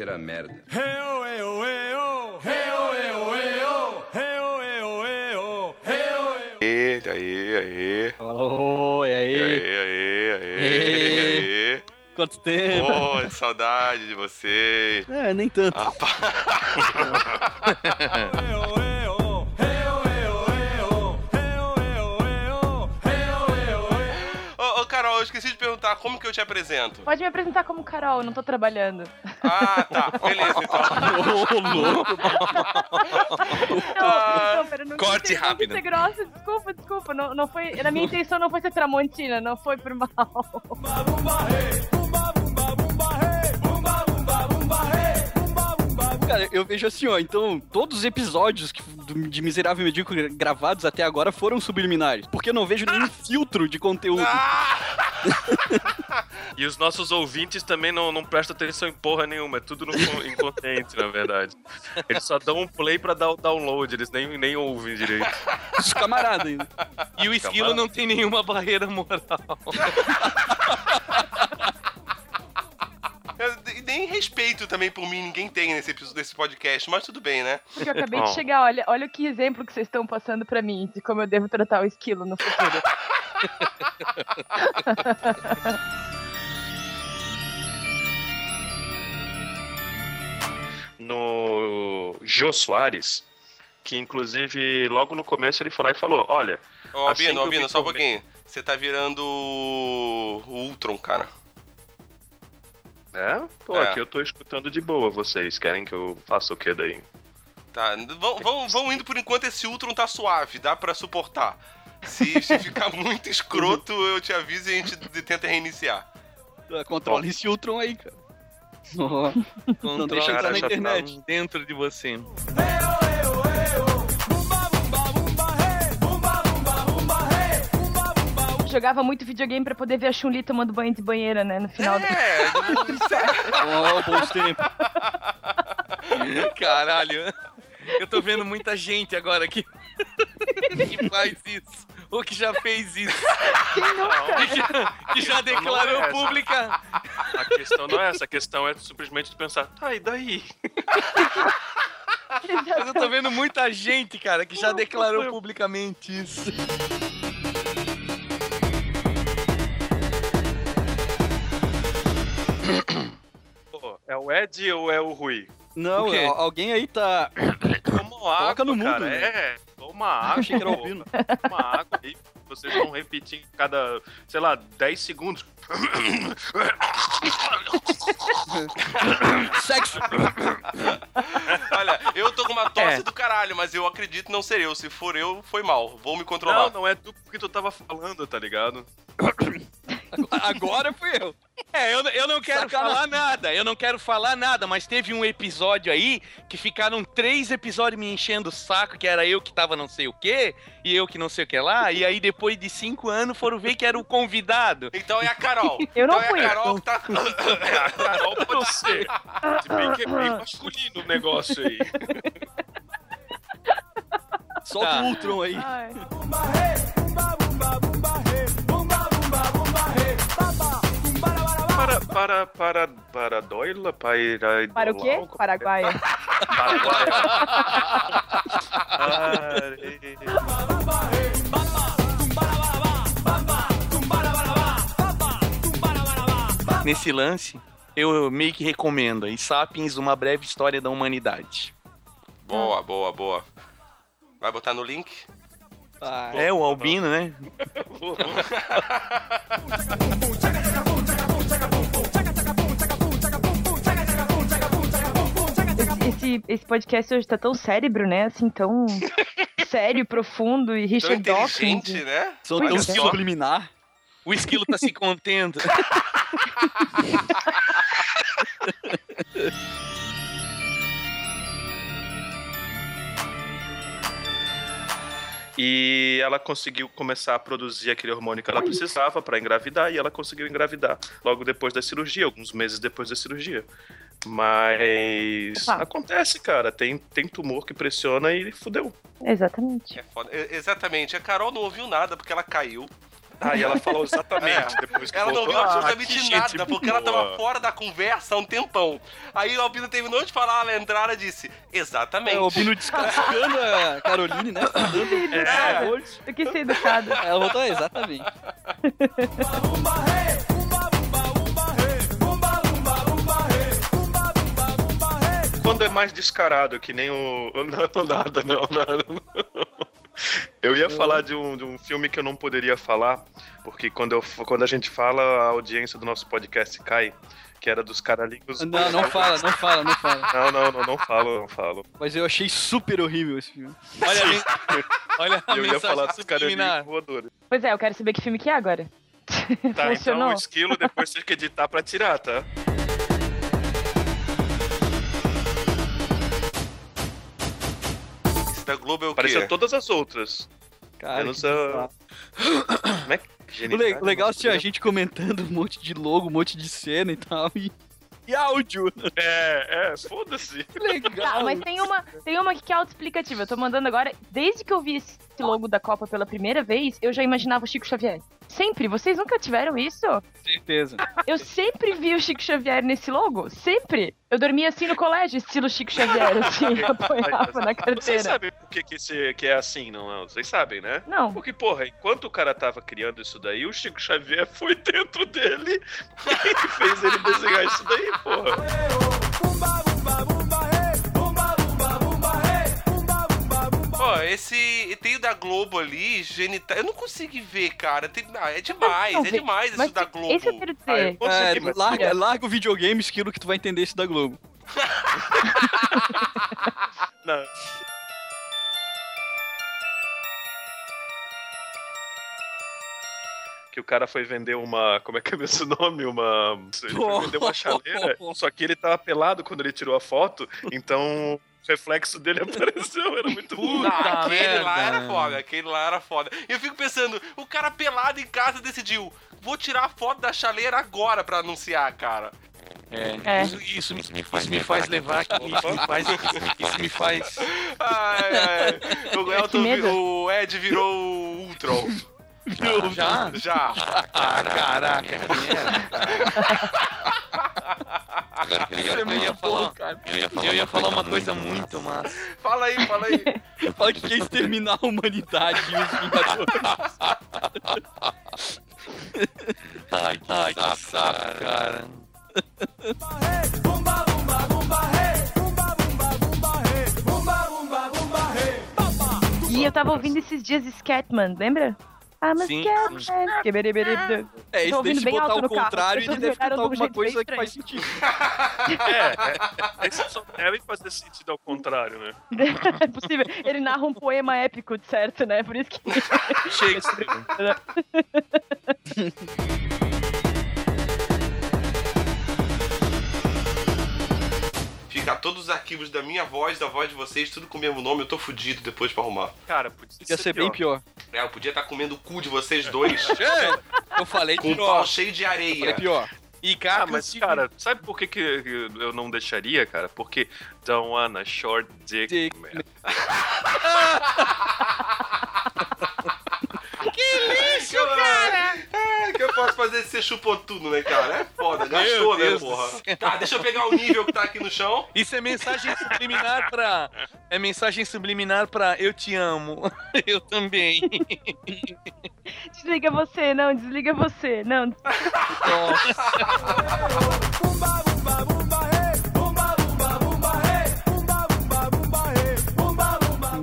Cheira a merda. Aí, aí, aí. E aí, aí, aí, aí, aí. quanto tempo? Pô, saudade de você. É, nem tanto. Ô, ô, Carol, eu esqueci de perguntar como que eu te apresento. Pode me apresentar como Carol, não tô trabalhando. Ah, tá. Beleza, então. Ô, louco. Ah, não, pera, não corte rápido. ser grossa, desculpa, desculpa. Não, não foi, na minha intenção não foi ser tramontina, não foi por mal. Cara, eu vejo assim, ó, então todos os episódios que- de Miserável e Medíocre gravados até agora foram subliminares. Porque eu não vejo nenhum filtro de conteúdo. E os nossos ouvintes também não, não prestam atenção em porra nenhuma, é tudo no con- inconsciente, na verdade. Eles só dão um play pra dar o download, eles nem, nem ouvem direito. Os camaradas ainda. E o esquilo não tem nenhuma barreira moral. e nem respeito também por mim, ninguém tem nesse, episódio- nesse podcast, mas tudo bem, né? Porque eu acabei Bom. de chegar, olha, olha que exemplo que vocês estão passando pra mim de como eu devo tratar o esquilo no futuro. No Jô Soares, que inclusive logo no começo ele foi lá e falou: Olha, Ô, Assim que Albino, só um pouquinho. Você tá virando o Ultron, cara. é? Pô, É. aqui eu tô escutando de boa vocês. Querem que eu faça o que daí? Tá, vão, vão, vão indo por enquanto, esse Ultron tá suave, dá pra suportar. Se, se ficar muito escroto, eu te aviso e a gente tenta reiniciar. Controla esse Ultron aí, cara. Ó, Não deixa entrar na já tá- internet. dentro de você. Jogava muito videogame pra poder ver a Chun-Li tomando banho de banheira, né, no final do... É, bons tempos. Caralho. Eu tô vendo muita gente agora que, que faz isso. Ou que já fez isso. Quem nunca? Que já, que já declarou essa. pública. A questão não é essa, a questão é simplesmente pensar, tá, e daí? Mas eu tô vendo muita gente, cara, que já declarou publicamente isso. Pô, é o Ed ou é o Rui? Não, alguém aí tá. Toma água, Coloca no mudo, cara. né? É, toma água. Achei que era ouvindo. Toma água aí. Vocês vão repetir cada, sei lá, 10 segundos. Sexo. Olha, eu tô com uma tosse É. do caralho, mas eu acredito não ser eu. Se for eu, foi mal. Vou me controlar. Não, não é tu porque tu tava falando, tá ligado? Agora fui eu. É, eu, eu não quero Sacanagem. falar nada, eu não quero falar nada, mas teve um episódio aí que ficaram três episódios me enchendo o saco, que era eu que tava não sei o quê, e eu que não sei o que lá, e aí depois de cinco anos foram ver que era o convidado. Então é a Carol. Eu não então fui. é a Carol que tá. É, a Carol pode ser. Se bem que é bem masculino o negócio aí. Solta Tá. o Ultron aí. Ai. Para, para, para, para Doila, para... Para o quê? Paraguaia. Paraguaia. Nesse lance, eu meio que recomendo aí, Sapiens, Uma Breve História da Humanidade. Boa, boa, boa. Vai botar no link? Ah, É, o Albino, né? Esse, esse, podcast hoje tá tão cérebro, né? Assim, tão sério, profundo e Tão Richard Dawkins. inteligente, né? são tão é. subliminar. O esquilo tá se contendo. E ela conseguiu começar a produzir aquele hormônio que ela precisava para engravidar e ela conseguiu engravidar logo depois da cirurgia, alguns meses depois da cirurgia. Mas Opa. acontece, cara. Tem, tem tumor que pressiona e fudeu. Exatamente. É foda. E- Exatamente. A Carol não ouviu nada porque ela caiu. Aí ela falou exatamente depois que Ela não voltou. ouviu "Ah, absolutamente que nada, gente porque ela boa." tava fora da conversa há um tempão. Aí o Albino terminou de falar, ela entrara e disse, exatamente. É, o Bino descascando a Caroline, né? É. Eu quis ser educada. Ela botou exatamente. Quando é mais descarado, que nem o. Não, nada, não, nada. Eu ia falar de um, de um filme que eu não poderia falar, porque quando, eu, quando a gente fala, a audiência do nosso podcast cai, que era dos caralhinhos. Não, não fala, não fala, não fala. Não, não, não, não falo, não falo. Mas eu achei super horrível esse filme. Olha, a men- olha a Eu ia falar dos caralhinhos subliminar. voadores. Pois é, eu quero saber que filme que é agora. Tá, então o esquilo depois você tem que editar pra tirar, tá? Da Globo é o Apareceu quê? todas as outras. Cara, menos que a. Como é que. O, le- o legal é assistir a gente comentando um monte de logo, um monte de cena e tal. E, e áudio. É, é, foda-se. Que legal. Tá, mas tem uma, tem uma que é autoexplicativa. Eu tô mandando agora. Desde que eu vi esse logo da Copa pela primeira vez, eu já imaginava o Chico Xavier. Sempre. Vocês nunca tiveram isso? certeza. Eu sempre vi o Chico Xavier nesse logo. Sempre. Eu dormia assim no colégio, estilo Chico Xavier, assim, apoiava na Vocês carteira. sabem por que, que, esse, que é assim, não é? Vocês sabem, né? Não. Porque, porra, enquanto o cara tava criando isso daí, o Chico Xavier foi dentro dele e fez ele desenhar isso daí, porra. Ó, esse. Tem o da Globo ali, genital. Eu não consigo ver, cara. Tem- ah, é demais, Não, é demais isso da Globo. esse eu quero Ah, eu consegui, É, mas- larga, larga o videogame, esquilo, que tu vai entender esse da Globo. Não. Que o cara foi vender uma. Como é que é esse nome? Uma. Ele foi vender uma chaleira. Só que ele tava pelado quando ele tirou a foto. Então o reflexo dele apareceu. Era muito bom. Não, Puta aquele lá merda. era foda, aquele lá era foda. E eu fico pensando, o cara pelado em casa decidiu, vou tirar a foto da chaleira agora pra anunciar, cara. É. Isso, isso me, isso me faz levar aqui, isso me faz, isso me faz... Ai, ai. O, Elton, medo. vi- o Ed virou o Ultron. Já? Já. Ah, caraca. Eu ia falar, eu ia falar uma coisa muito massa. Fala aí, fala aí. Fala que quer exterminar a humanidade e os Vingadores. Ai, ai, que saco, cara. E eu tava ouvindo esses dias Scatman, lembra? Ah, mas Sim, que é, né? Que beriberibe. É, isso se bem botar carro, contrário, as ele deve de um alguma coisa que faz sentido. É, é, é, só devem fazer sentido ao contrário, né? É possível. Ele narra um poema épico, de certo, né? Por isso que. Shakespeare. Ficar todos os arquivos da minha voz, da voz de vocês, tudo com o mesmo nome, eu tô fudido depois pra arrumar. Cara, podia Ia ser bem pior. É, eu podia estar comendo o cu de vocês dois É, eu falei com um pior. pau cheio de areia. pior. E Ah, cara, mas cara, sabe por que, que eu não deixaria, cara? Porque don't wanna short dick, Dick, man. Isso, cara! É, que eu posso fazer ser chupou tudo, né, cara? É foda, gastou, né, porra? Tá, deixa eu pegar o nível que tá aqui no chão. Isso é mensagem subliminar pra. É mensagem subliminar pra eu te amo. Eu também. Desliga você, não, desliga você, não.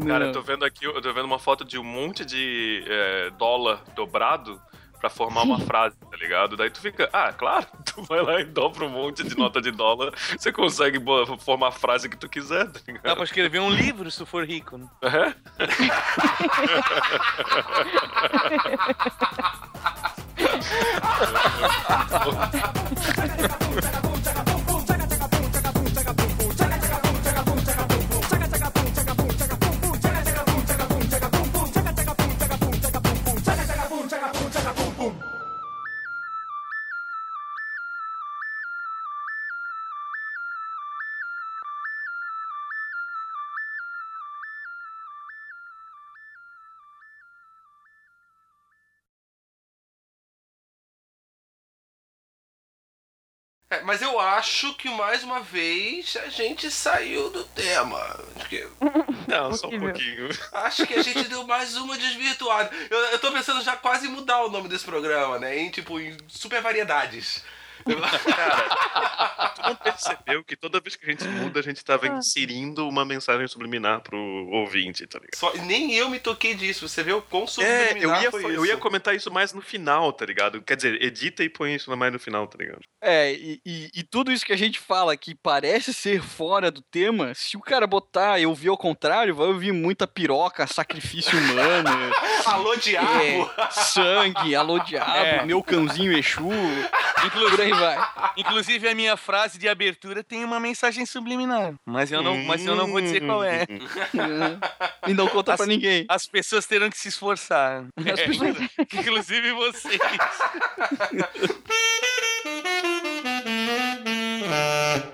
Cara, eu tô vendo aqui, eu tô vendo uma foto de um monte de é, dólar dobrado pra formar uma frase, tá ligado? Daí tu fica, ah, claro, tu vai lá e dobra um monte de nota de dólar, você consegue formar a frase que tu quiser, tá Dá ligado? pra escrever um livro se tu for rico, né? É? É, mas eu acho que mais uma vez a gente saiu do tema. Acho que, Não, só um pouquinho. acho que a gente deu mais uma desvirtuada. Eu, eu tô pensando já quase em mudar o nome desse programa, né? Em tipo, em super variedades. Cara, tu não percebeu que toda vez que a gente muda, a gente tava inserindo uma mensagem subliminar pro ouvinte, tá ligado? Só, nem eu me toquei disso. Você vê o quão É, subliminar eu ia, foi eu isso. ia comentar isso mais no final, tá ligado? Quer dizer, edita e põe isso mais no final, tá ligado? É, e, e- e tudo isso que a gente fala que parece ser fora do tema, se o cara botar eu vi ao contrário, vai ouvir muita piroca, sacrifício humano, Alô, diabo! é, sangue, alô diabo, É. meu cãozinho Exu, aí vai. Inclusive, a minha frase de abertura tem uma mensagem subliminar. Mas eu não, mas eu não vou dizer qual é. E não conta pra As- ninguém. As pessoas terão que se esforçar. As pessoas- Inclusive vocês.